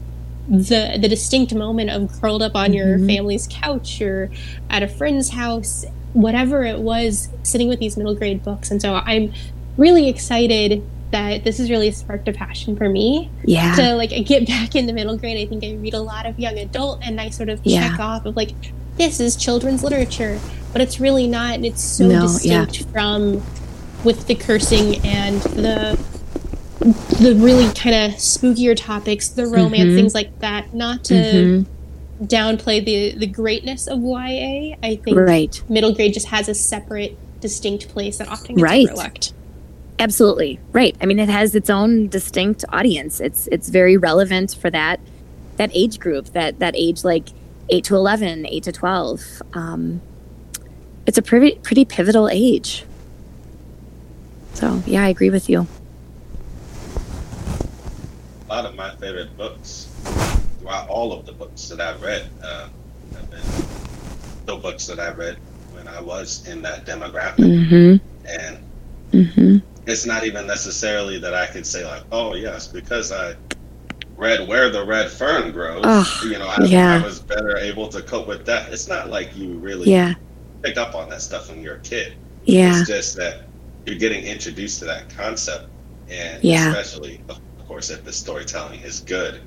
the the distinct moment of curled up on your
Mhm.
family's couch or at a friend's house whatever it was sitting with these middle grade books and so i'm really excited that this has really sparked a passion for me
yeah
to like get back into middle grade i think i read a lot of young adult and i sort of
Yeah.
check off of like this is children's literature but it's really not and it's so
No, yeah.
distinct from with the cursing and the the really kind of spookier topics the romance
Mhm.
things like that not to
Mhm.
downplay the the greatness of ya i think
right.
middle grade just has a separate distinct place that often gets
Right.
overlooked.
Absolutely. Right. I mean it has its own distinct audience. It's it's very relevant for that that age group that that age like 8 to 11 8 to 12 um it's a pretty pretty pivotal age. So yeah i agree with you
lot of my favorite books, throughout all of the books that I've read, uh, have been the books that I read when I was in that demographic.
mm-hmm
And
mm-hmm
it's not even necessarily that I could say, like, oh, yes, because I read Where the Red Fern Grows,
Oh,
you know, I,
yeah.
I was better able to cope with that. It's not like you really
yeah
pick up on that stuff when you're a kid.
yeah
It's just that you're getting introduced to that concept. And
Yeah.
especially, of course, if the storytelling is good,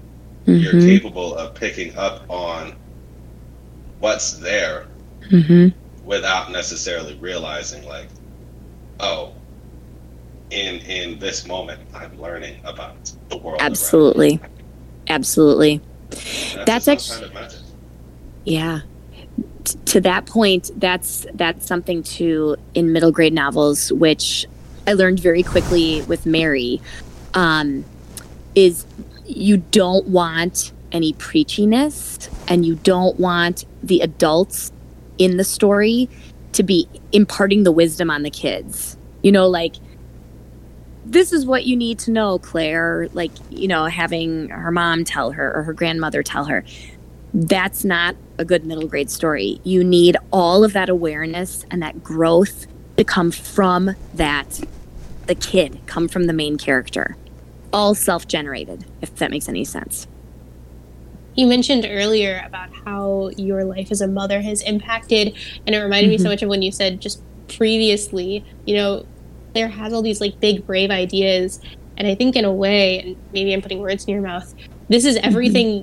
you're
Mhm.
capable of picking up on what's there
hmm
without necessarily realizing like oh in in this moment i'm learning about the world.
Absolutely. Absolutely. That's
just
actu-
kind of.
Yeah. T- to that point, that's that's something too in middle grade novels, which I learned very quickly with Mary, um, is you don't want any preachiness, and you don't want the adults in the story to be imparting the wisdom on the kids. You know, like this is what you need to know, Claire. Like, you know, having her mom tell her or her grandmother tell her that's not a good middle grade story. You need all of that awareness and that growth to come from that, the kid, come from the main character. All self generated, if that makes any sense.
You mentioned earlier about how your life as a mother has impacted, and it reminded me so
Mhm.
much of when you said just previously, you know, Claire has all these like big, brave ideas. And I think, in a way, and maybe I'm putting words in your mouth, this is everything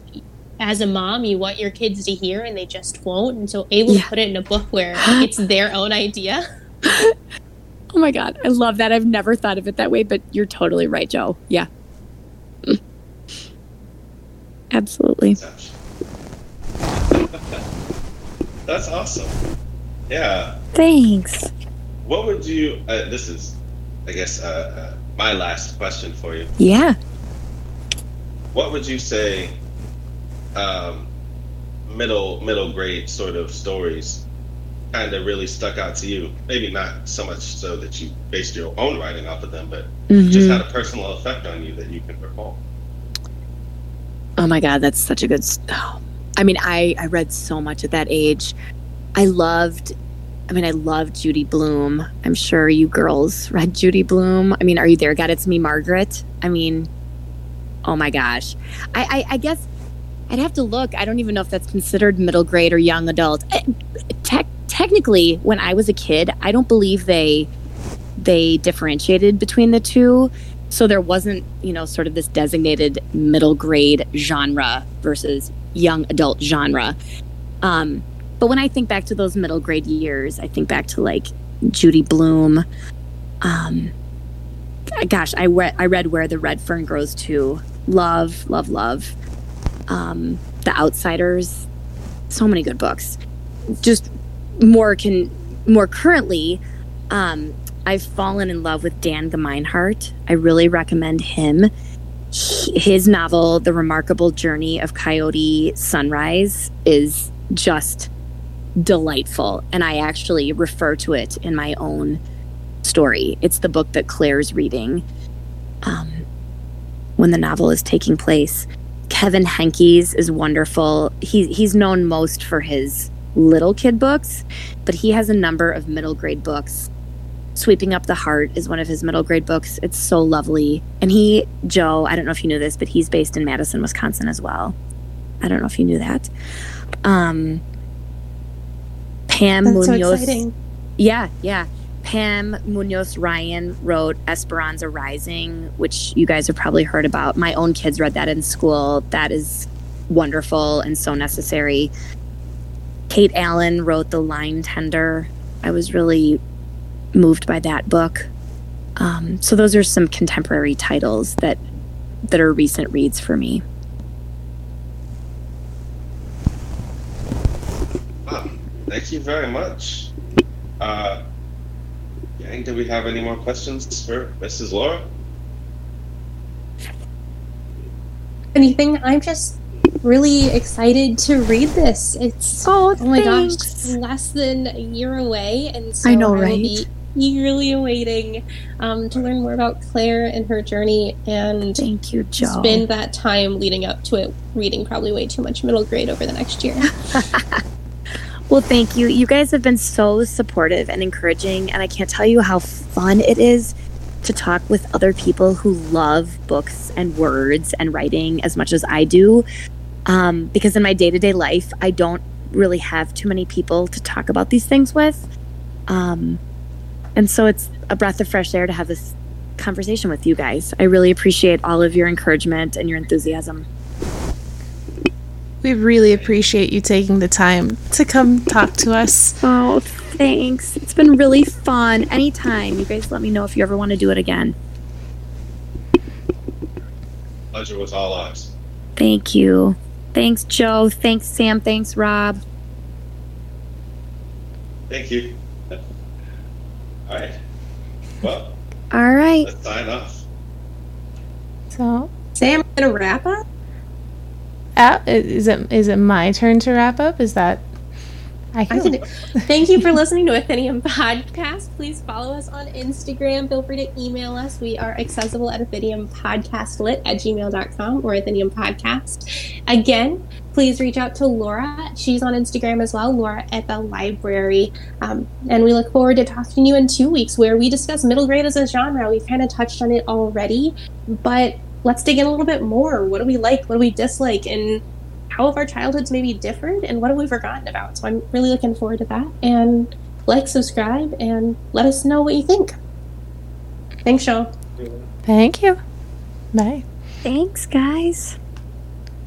as a mom you want your kids to hear, and they just won't. And so, able
Yeah.
to put it in a book where it's their own idea.
Oh my God, I love that. I've never thought of it that way, but you're totally right, Joe. Yeah. Absolutely.
That's awesome. Yeah.
Thanks.
What would you? Uh, this is, I guess, uh, uh, my last question for you.
Yeah.
What would you say? Um, middle middle grade sort of stories kind of really stuck out to you. Maybe not so much so that you based your own writing off of them, but just
Mhm.
had a personal effect on you that you can recall.
My God, that's such a good. Oh. I mean, I I read so much at that age. I loved. I mean, I loved Judy Blume. I'm sure you girls read Judy Blume. I mean, are you there? God, it's me, Margaret. I mean, oh my gosh. I I, I guess I'd have to look. I don't even know if that's considered middle grade or young adult. Eh, Tech technically, when I was a kid, I don't believe they they differentiated between the two. So there wasn't, you know, sort of this designated middle grade genre versus young adult genre. Um, but when I think back to those middle grade years, I think back to like Judy Blume. Um, gosh, I, re- I read Where the Red Fern Grows Too. Love, love, love. Um, the Outsiders. So many good books. Just more can more currently. Um, I've fallen in love with Dan Gemeinhart. I really recommend him. He- His novel, The Remarkable Journey of Coyote Sunrise, is just delightful. And I actually refer to it in my own story. It's the book that Claire's reading um, when the novel is taking place. Kevin Henkes is wonderful. He, he's known most for his little kid books, but he has a number of middle grade books Sweeping Up the Heart is one of his middle grade books. It's so lovely. And he, Joe, I don't know if you knew this, but he's based in Madison, Wisconsin as well. I don't know if you knew that. Um, Pam
That's
Munoz.
exciting.
Yeah, yeah. Pam Munoz Ryan wrote Esperanza Rising, which you guys have probably heard about. My own kids read that in school. That is wonderful and so necessary. Kate Allen wrote The Line Tender. I was really moved by that book. Um, so those are some contemporary titles that that are recent reads for me.
Wow. Thank you very much. Uh, gang, do we have any more questions for Mrs. Laura?
Anything? I'm just really excited to read this. It's
Oh,
Oh my gosh, less than a year away, and so
I know,
will
right?
Eagerly awaiting um, to learn more about Claire and her journey, and
Thank you, Joe.
spend that time leading up to it, reading probably way too much middle grade over the next year.
Well, thank you. You guys have been so supportive and encouraging, and I can't tell you how fun it is to talk with other people who love books and words and writing as much as I do. Um, because in my day to day life, I don't really have too many people to talk about these things with. Um, and so it's a breath of fresh air to have this conversation with you guys. I really appreciate all of your encouragement and your enthusiasm.
We really appreciate you taking the time to come talk to us.
Oh, thanks. It's been really fun. Anytime. You guys let me know if you ever want to do it again.
Pleasure was all ours.
Thank you. Thanks, Joe. Thanks, Sam. Thanks, Rob.
Thank you. All right. Well,
All right.
let's sign off.
So,
Sam, gonna wrap up?
uh, is it is it my turn to wrap up? Is that I
I
can.
can Thank you for listening to Athenium Podcast. Please follow us on Instagram. Feel free to email us. We are accessible at Athenium Podcast Lit at gmail.com or Athenium Podcast. Again, please reach out to Laura. She's on Instagram as well, Laura at the library. Um, and we look forward to talking to you in two weeks where we discuss middle grade as a genre. We've kind of touched on it already, but let's dig in a little bit more. What do we like? What do we dislike? And how have our childhoods maybe differed and what have we forgotten about? So I'm really looking forward to that. And like, subscribe, and let us know what you think. Thanks, Sean.
Thank you. Bye.
Thanks, guys.